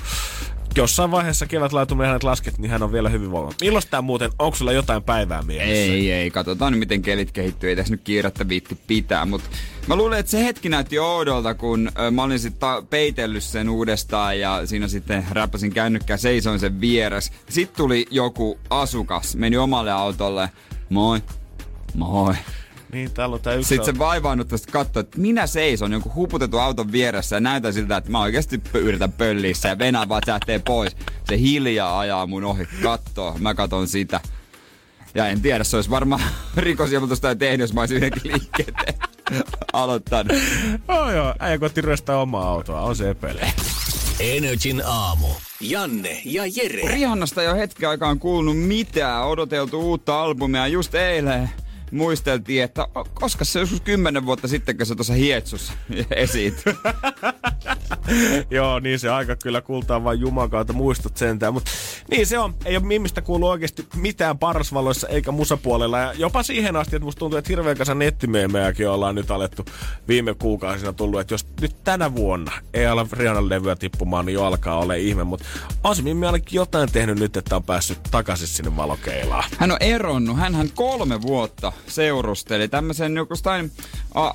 [SPEAKER 2] jossain vaiheessa kevätlaituminen hänet lasket, niin hän on vielä hyvin voima. Milloin tämä muuten, onko sulla jotain päivää mielessä?
[SPEAKER 3] Ei, ei, katsotaan miten kelit kehittyy, ei tässä nyt kiirettä viitti pitää, mutta mä luulen, että se hetki näytti oudolta, kun mä olin sitten peitellyt sen uudestaan ja siinä sitten räppäsin kännykkää, seisoin sen vieressä. Sitten tuli joku asukas, meni omalle autolle, moi, moi.
[SPEAKER 2] Niin, täällä on tää
[SPEAKER 3] yksi Sitten se vaivaannut tästä katsoa, että minä seison jonkun huputetun auton vieressä ja näytän siltä, että mä oikeasti yritän pöllissä ja Venä vaan lähtee pois. Se hiljaa ajaa mun ohi, kattoo, mä katon sitä. Ja en tiedä, se olisi varmaan rikosilmoitusta tehnyt, jos mä olisin yhdenkin liikkeet aloittanut.
[SPEAKER 2] Oh joo, äijä kotti ryöstää omaa autoa, on se epele.
[SPEAKER 1] Energin aamu. Janne ja Jere.
[SPEAKER 3] Rihannasta jo hetken aikaan kuulunut mitään. Odoteltu uutta albumia just eilen muisteltiin, että koska se joskus kymmenen vuotta sitten, kun se tuossa Hietsussa esiit.
[SPEAKER 2] Joo, niin se aika kyllä kultaa vain jumakautta muistot sentään. Mutta niin se on. Ei ole Mimmistä kuulu oikeasti mitään parasvaloissa eikä musapuolella. Ja jopa siihen asti, että musta tuntuu, että hirveän kanssa nettimeemejäkin ollaan nyt alettu viime kuukausina tullut. Että jos nyt tänä vuonna ei ala Rihannan levyä tippumaan, niin jo alkaa olla ihme. Mutta on se Mimmi ainakin jotain tehnyt nyt, että on päässyt takaisin sinne valokeilaan.
[SPEAKER 3] Hän on eronnut. hän kolme vuotta seurusteli tämmöisen jostain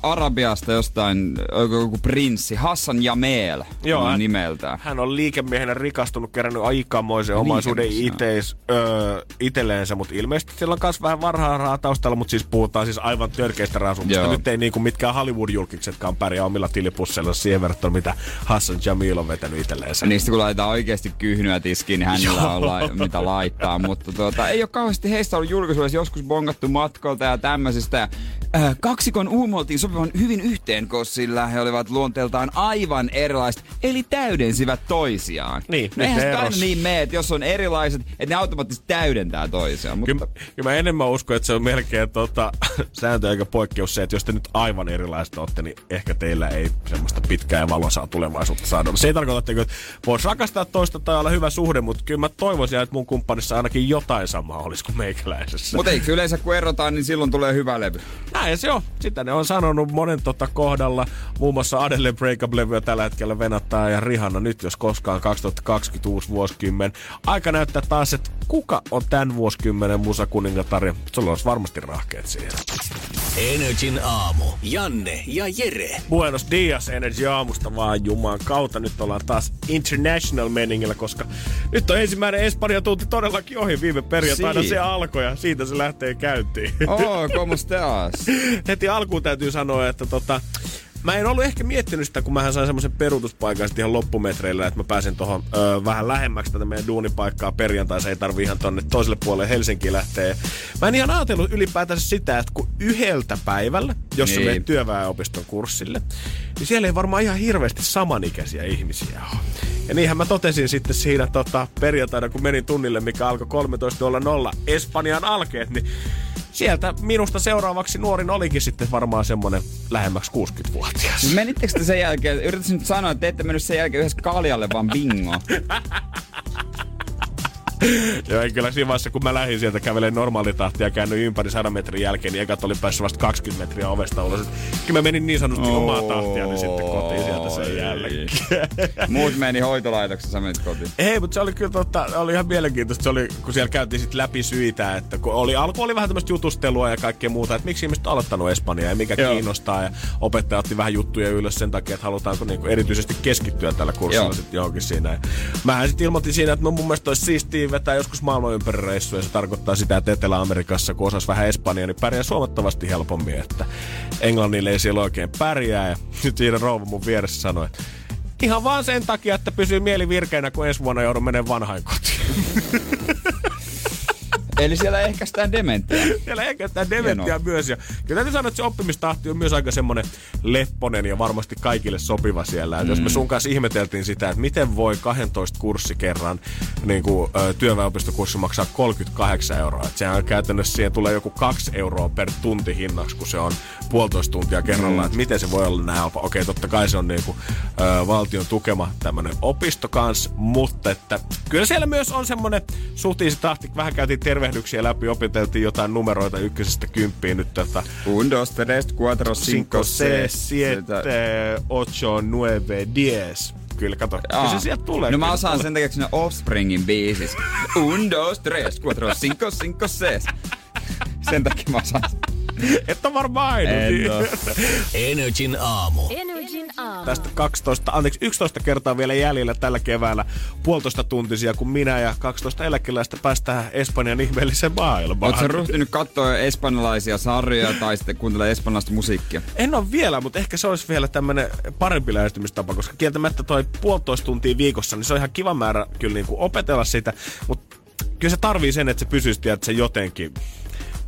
[SPEAKER 3] Arabiasta jostain joku prinssi, Hassan Jameel Michel
[SPEAKER 2] Joo, hän-
[SPEAKER 3] nimeltään.
[SPEAKER 2] Hän on liikemiehenä rikastunut, kerännyt aikamoisen omaisuuden iteis, öö, itselleensä, mutta ilmeisesti sillä on myös vähän varhaa rahaa taustalla, mutta siis puhutaan siis aivan törkeistä rasumusta.
[SPEAKER 3] Joo.
[SPEAKER 2] Nyt ei niinku mitkään Hollywood-julkiksetkaan pärjää omilla tilipusseilla siihen verrattuna, mitä Hassan Jamil on vetänyt itselleensä.
[SPEAKER 3] Niistä kun laitetaan oikeasti kyhnyä tiskiin, niin hänellä on la- mitä laittaa. Mutta tuota, ei ole kauheasti heistä ollut julkisuudessa joskus bongattu matkolta ja tämmöisistä. Äh, kaksikon uumoltiin sopivan hyvin yhteen, koska sillä he olivat luonteeltaan aivan erilaiset, eli täydensivät toisiaan.
[SPEAKER 2] Niin,
[SPEAKER 3] no eihän se aina niin mene, että jos on erilaiset, että ne automaattisesti täydentää toisiaan. Mutta
[SPEAKER 2] Kyllä, kyllä mä enemmän uskon, että se on melkein tota, sääntö eikä poikkeus se, että jos te nyt aivan erilaiset olette, niin ehkä teillä ei semmoista pitkää ja valoisaa tulevaisuutta saada. Se ei tarkoita, että voisi rakastaa toista tai olla hyvä suhde, mutta kyllä mä toivoisin, että mun kumppanissa ainakin jotain samaa olisi kuin meikäläisessä.
[SPEAKER 3] Mut eikö yleensä kun erotaan, niin silloin tulee hyvä levy?
[SPEAKER 2] Näin se on. Sitä ne on sanonut monen tota kohdalla. Muun muassa Adele Breakup-levyä tällä hetkellä venattaa ja Rihanna nyt jos koskaan 2020 uusi vuosikymmen. Aika näyttää taas, että kuka on tämän vuosikymmenen musakuningatar ja sulla olisi varmasti rahkeet siihen.
[SPEAKER 1] Energin aamu. Janne ja Jere.
[SPEAKER 2] Buenos Dias Energy aamusta vaan Jumaan kautta. Nyt ollaan taas international meningillä, koska nyt on ensimmäinen Espanja tunti todellakin ohi viime perjantaina.
[SPEAKER 3] Si.
[SPEAKER 2] Se alkoi ja siitä se lähtee käyntiin.
[SPEAKER 3] Oh, como estás?
[SPEAKER 2] heti alkuun täytyy sanoa, että tota, Mä en ollut ehkä miettinyt sitä, kun mähän sain semmoisen peruutuspaikan sitten ihan loppumetreillä, että mä pääsen tuohon vähän lähemmäksi tätä meidän duunipaikkaa perjantai. Se ei tarvi ihan tonne toiselle puolelle Helsinkiin lähteä. Mä en ihan ajatellut ylipäätänsä sitä, että kun yhdeltä päivällä, jos niin. Menet työväenopiston kurssille, niin siellä ei varmaan ihan hirveästi samanikäisiä ihmisiä ole. Ja niinhän mä totesin sitten siinä tota, perjantaina, kun menin tunnille, mikä alkoi 13.00 Espanjan alkeet, niin sieltä minusta seuraavaksi nuorin olikin sitten varmaan semmonen lähemmäksi 60-vuotias.
[SPEAKER 3] Menittekö te sen jälkeen, yritätkö nyt sanoa, että te ette mennyt sen jälkeen yhdessä kaljalle, vaan bingo?
[SPEAKER 2] Joo, ei kyllä siinä vaiheessa, kun mä lähdin sieltä kävelemään normaalitahtia ja käännyin ympäri 100 metrin jälkeen, niin ekat oli päässyt vasta 20 metriä ovesta ulos. Kyllä mä menin niin sanotusti omaa tahtiani sitten kotiin sieltä sen jälkeen.
[SPEAKER 3] Muut meni hoitolaitoksessa, sä menit kotiin.
[SPEAKER 2] Ei, mutta se oli kyllä totta, oli ihan mielenkiintoista. Se oli, kun siellä käytiin sitten läpi syitä, että kun oli, alku oli vähän tämmöistä jutustelua ja kaikkea muuta, että miksi ihmiset on aloittanut Espanjaa ja mikä
[SPEAKER 3] Joo.
[SPEAKER 2] kiinnostaa. Ja opettaja otti vähän juttuja ylös sen takia, että halutaanko niinku erityisesti keskittyä tällä kurssilla sitten johonkin siinä. Ja mähän sitten ilmoitin siinä, että no mun mielestä olisi siistiä vetää joskus maailman ympäri reissuja. Ja se tarkoittaa sitä, että Etelä-Amerikassa, kun osas vähän Espanjaa, niin pärjää huomattavasti helpommin. Että Englannille ei siellä oikein pärjää. Ja nyt siinä rouva mun vieressä sanoi, että Ihan vaan sen takia, että pysyy mieli virkeänä, kun ensi vuonna joudun menemään vanhain kotiin.
[SPEAKER 3] Eli siellä ehkä sitä dementtiä.
[SPEAKER 2] Siellä ehkä sitä
[SPEAKER 3] Hienoa.
[SPEAKER 2] myös. Ja kyllä täytyy sanoa, että se oppimistahti on myös aika semmoinen lepponen ja varmasti kaikille sopiva siellä. Mm. Jos me sun kanssa ihmeteltiin sitä, että miten voi 12 kurssi kerran niin kuin, ö, työväenopistokurssi maksaa 38 euroa. Että sehän on käytännössä siihen tulee joku 2 euroa per tunti hinnaksi, kun se on puolitoista tuntia kerrallaan. Mm. Että miten se voi olla näin halpa. Okei, totta kai se on niin kuin, ö, valtion tukema tämmöinen opisto kanssa, mutta että kyllä siellä myös on semmoinen se tahti. Vähän käytiin tervehdyksiä läpi, opiteltiin jotain numeroita ykkösestä kymppiin nyt tätä
[SPEAKER 3] Un, dos, tres, cuatro, cinco,
[SPEAKER 2] 5, 6,
[SPEAKER 3] seis.
[SPEAKER 2] 7, 8, 9, 10. Kyllä, kato. Kyllä se sieltä tulee.
[SPEAKER 3] No mä osaan
[SPEAKER 2] tulee.
[SPEAKER 3] sen takia, kun siinä Offspringin biisis. Un, dos, tres, cuatro, cinco, cinco, seis. Sen takia mä osaan.
[SPEAKER 2] Et on varmaan ainut.
[SPEAKER 3] En oo.
[SPEAKER 1] Energin aamu.
[SPEAKER 6] Energin aamu.
[SPEAKER 2] Tästä 12, anteeksi 11 kertaa vielä jäljellä tällä keväällä. Puolitoista tuntisia, kun minä ja 12 eläkeläistä päästään Espanjan ihmeelliseen maailmaan.
[SPEAKER 3] Oletko ryhtynyt katsoa espanjalaisia sarjoja tai sitten kuuntelemaan espanjalaista musiikkia?
[SPEAKER 2] En ole vielä, mutta ehkä se olisi vielä tämmöinen parempi lähestymistapa, koska kieltämättä toi puolitoista tuntia viikossa, niin se on ihan kiva määrä kyllä niin kuin opetella sitä, mutta kyllä se tarvii sen, että se pysyisi että se jotenkin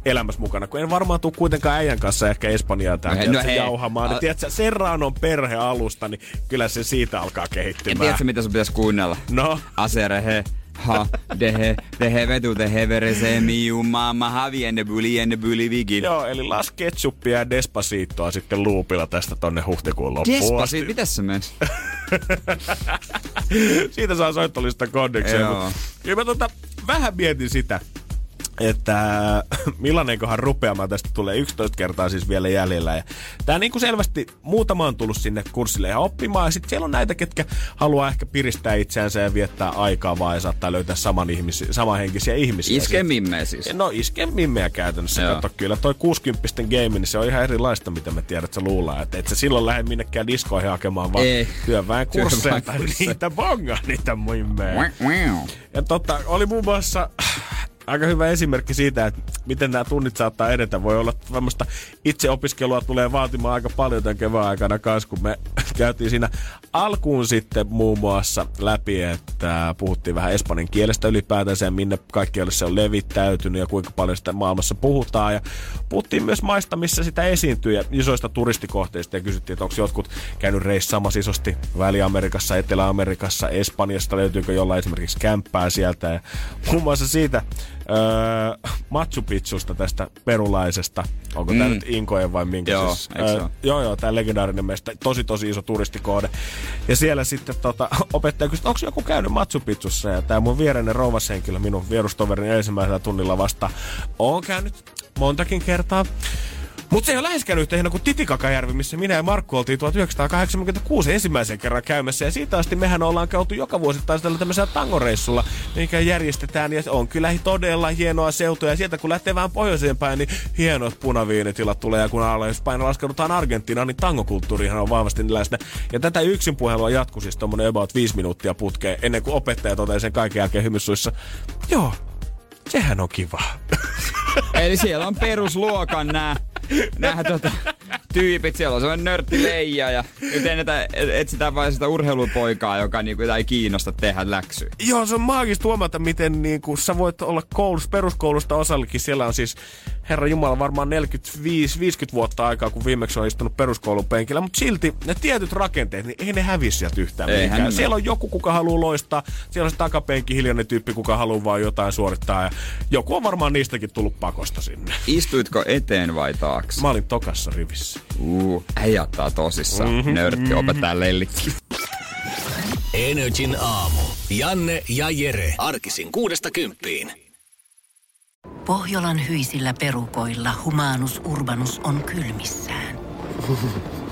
[SPEAKER 2] elämässä mukana, kun en varmaan tule kuitenkaan äijän kanssa ehkä Espanjaa tää,
[SPEAKER 3] No he-
[SPEAKER 2] no, he, jauhamaan. Niin,
[SPEAKER 3] A-
[SPEAKER 2] tiedätkö, Serranon perhealusta, niin kyllä se siitä alkaa kehittymään.
[SPEAKER 3] tiedätkö, mitä sun pitäisi kuunnella?
[SPEAKER 2] No,
[SPEAKER 3] Aserehe, ha, dehe, dehe vetu, dehe verese, miu, mamma, havi, enne byli, enne byli, vigil.
[SPEAKER 2] joo, eli las ketsuppia ja despasiittoa sitten luupilla tästä tonne huhtikuun loppuun
[SPEAKER 3] Despasi,
[SPEAKER 2] asti.
[SPEAKER 3] mitäs se meni?
[SPEAKER 2] Siitä saa soittolista kondeksia.
[SPEAKER 3] Joo.
[SPEAKER 2] Kyllä mä tota, vähän mietin sitä, että millainenkohan rupeamaan tästä tulee 11 kertaa siis vielä jäljellä. Ja tää niinku selvästi muutama on tullut sinne kurssille ja oppimaan. Ja sitten siellä on näitä, ketkä haluaa ehkä piristää itseänsä ja viettää aikaa vaan ja saattaa löytää saman ihmisi, samanhenkisiä ihmisiä.
[SPEAKER 3] Iske mimmeä siis.
[SPEAKER 2] No iske mimmeä käytännössä.
[SPEAKER 3] Joo.
[SPEAKER 2] Kato, kyllä toi 60 game, niin se on ihan erilaista, mitä me tiedät, että sä luullaan. Että et sä silloin lähde minnekään diskoihin hakemaan, vaan
[SPEAKER 3] Ei.
[SPEAKER 2] työväen kursseja tai niitä bongaa niitä mimmeä. Ja totta, oli muun muassa aika hyvä esimerkki siitä, että miten nämä tunnit saattaa edetä. Voi olla tämmöistä itseopiskelua tulee vaatimaan aika paljon tämän kevään aikana kanssa, kun me käytiin siinä alkuun sitten muun muassa läpi, että puhuttiin vähän espanjan kielestä ylipäätänsä ja minne kaikkialle se on levittäytynyt ja kuinka paljon sitä maailmassa puhutaan. Ja puhuttiin myös maista, missä sitä esiintyy ja isoista turistikohteista ja kysyttiin, että onko jotkut käynyt reissaamassa isosti Väli-Amerikassa, Etelä-Amerikassa, Espanjasta, löytyykö jollain esimerkiksi kämppää sieltä. Ja muun muassa siitä öö, Machu Picchusta, tästä perulaisesta, onko mm. tämä nyt Inkojen vai minkä
[SPEAKER 3] Joo,
[SPEAKER 2] siis,
[SPEAKER 3] ole?
[SPEAKER 2] Joo, joo, tämä legendaarinen mesta, tosi tosi iso turistikohde. Ja siellä sitten tota, opettaja kysyi, onko joku käynyt Machu Picchussa? Ja tämä mun viereinen rouvashenkilö, minun vierustoverini ensimmäisellä tunnilla vasta, on käynyt montakin kertaa. Mutta se ei ole läheskään yhtä hieno kuin Titikakajärvi, missä minä ja Markku oltiin 1986 ensimmäisen kerran käymässä. Ja siitä asti mehän ollaan käyty joka vuosittain tällä tämmöisellä tangoreissulla, mikä järjestetään. Ja se on kyllä todella hienoa seutua. Ja sieltä kun lähtee vähän pohjoiseen päin, niin hienot punaviinitilat tulee. Ja kun alaspäin laskeudutaan Argentiinaan, niin tangokulttuurihan on vahvasti läsnä. Ja tätä yksin puhelua jatkuu siis tommonen about 5 minuuttia putkeen, ennen kuin opettaja totesi sen kaiken jälkeen hymyssuissa. Joo, sehän on kiva.
[SPEAKER 3] Eli siellä on perusluokan nää, nää tota, tyypit. Siellä on sellainen nörtti leija ja nyt ennätä, etsitään vain sitä urheilupoikaa, joka niinku ei kiinnosta tehdä läksyä.
[SPEAKER 2] Joo, se on maagista huomata, miten niin kuin, sä voit olla koulussa, peruskoulusta osallikin. Siellä on siis, herra Jumala, varmaan 45-50 vuotta aikaa, kun viimeksi on istunut peruskoulun penkillä. Mutta silti ne tietyt rakenteet, niin ei ne häviä sieltä yhtään
[SPEAKER 3] Eihän
[SPEAKER 2] mihinkään.
[SPEAKER 3] ne.
[SPEAKER 2] Siellä on joku, kuka haluaa loistaa. Siellä on se takapenki, hiljainen tyyppi, kuka haluaa vaan jotain suorittaa. Ja joku on varmaan niistäkin tullut pakosta sinne.
[SPEAKER 3] Istuitko eteen vai taakse?
[SPEAKER 2] Mä olin tokassa rivissä.
[SPEAKER 3] Uu, äijä ottaa tosissaan. Mm-hmm. Nörtti opettaa lellikki.
[SPEAKER 1] Energin aamu. Janne ja Jere. Arkisin kuudesta kymppiin.
[SPEAKER 7] Pohjolan hyisillä perukoilla humanus urbanus on kylmissään.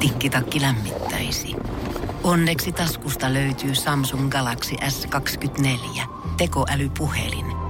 [SPEAKER 7] Tikkitakki lämmittäisi. Onneksi taskusta löytyy Samsung Galaxy S24 tekoälypuhelin.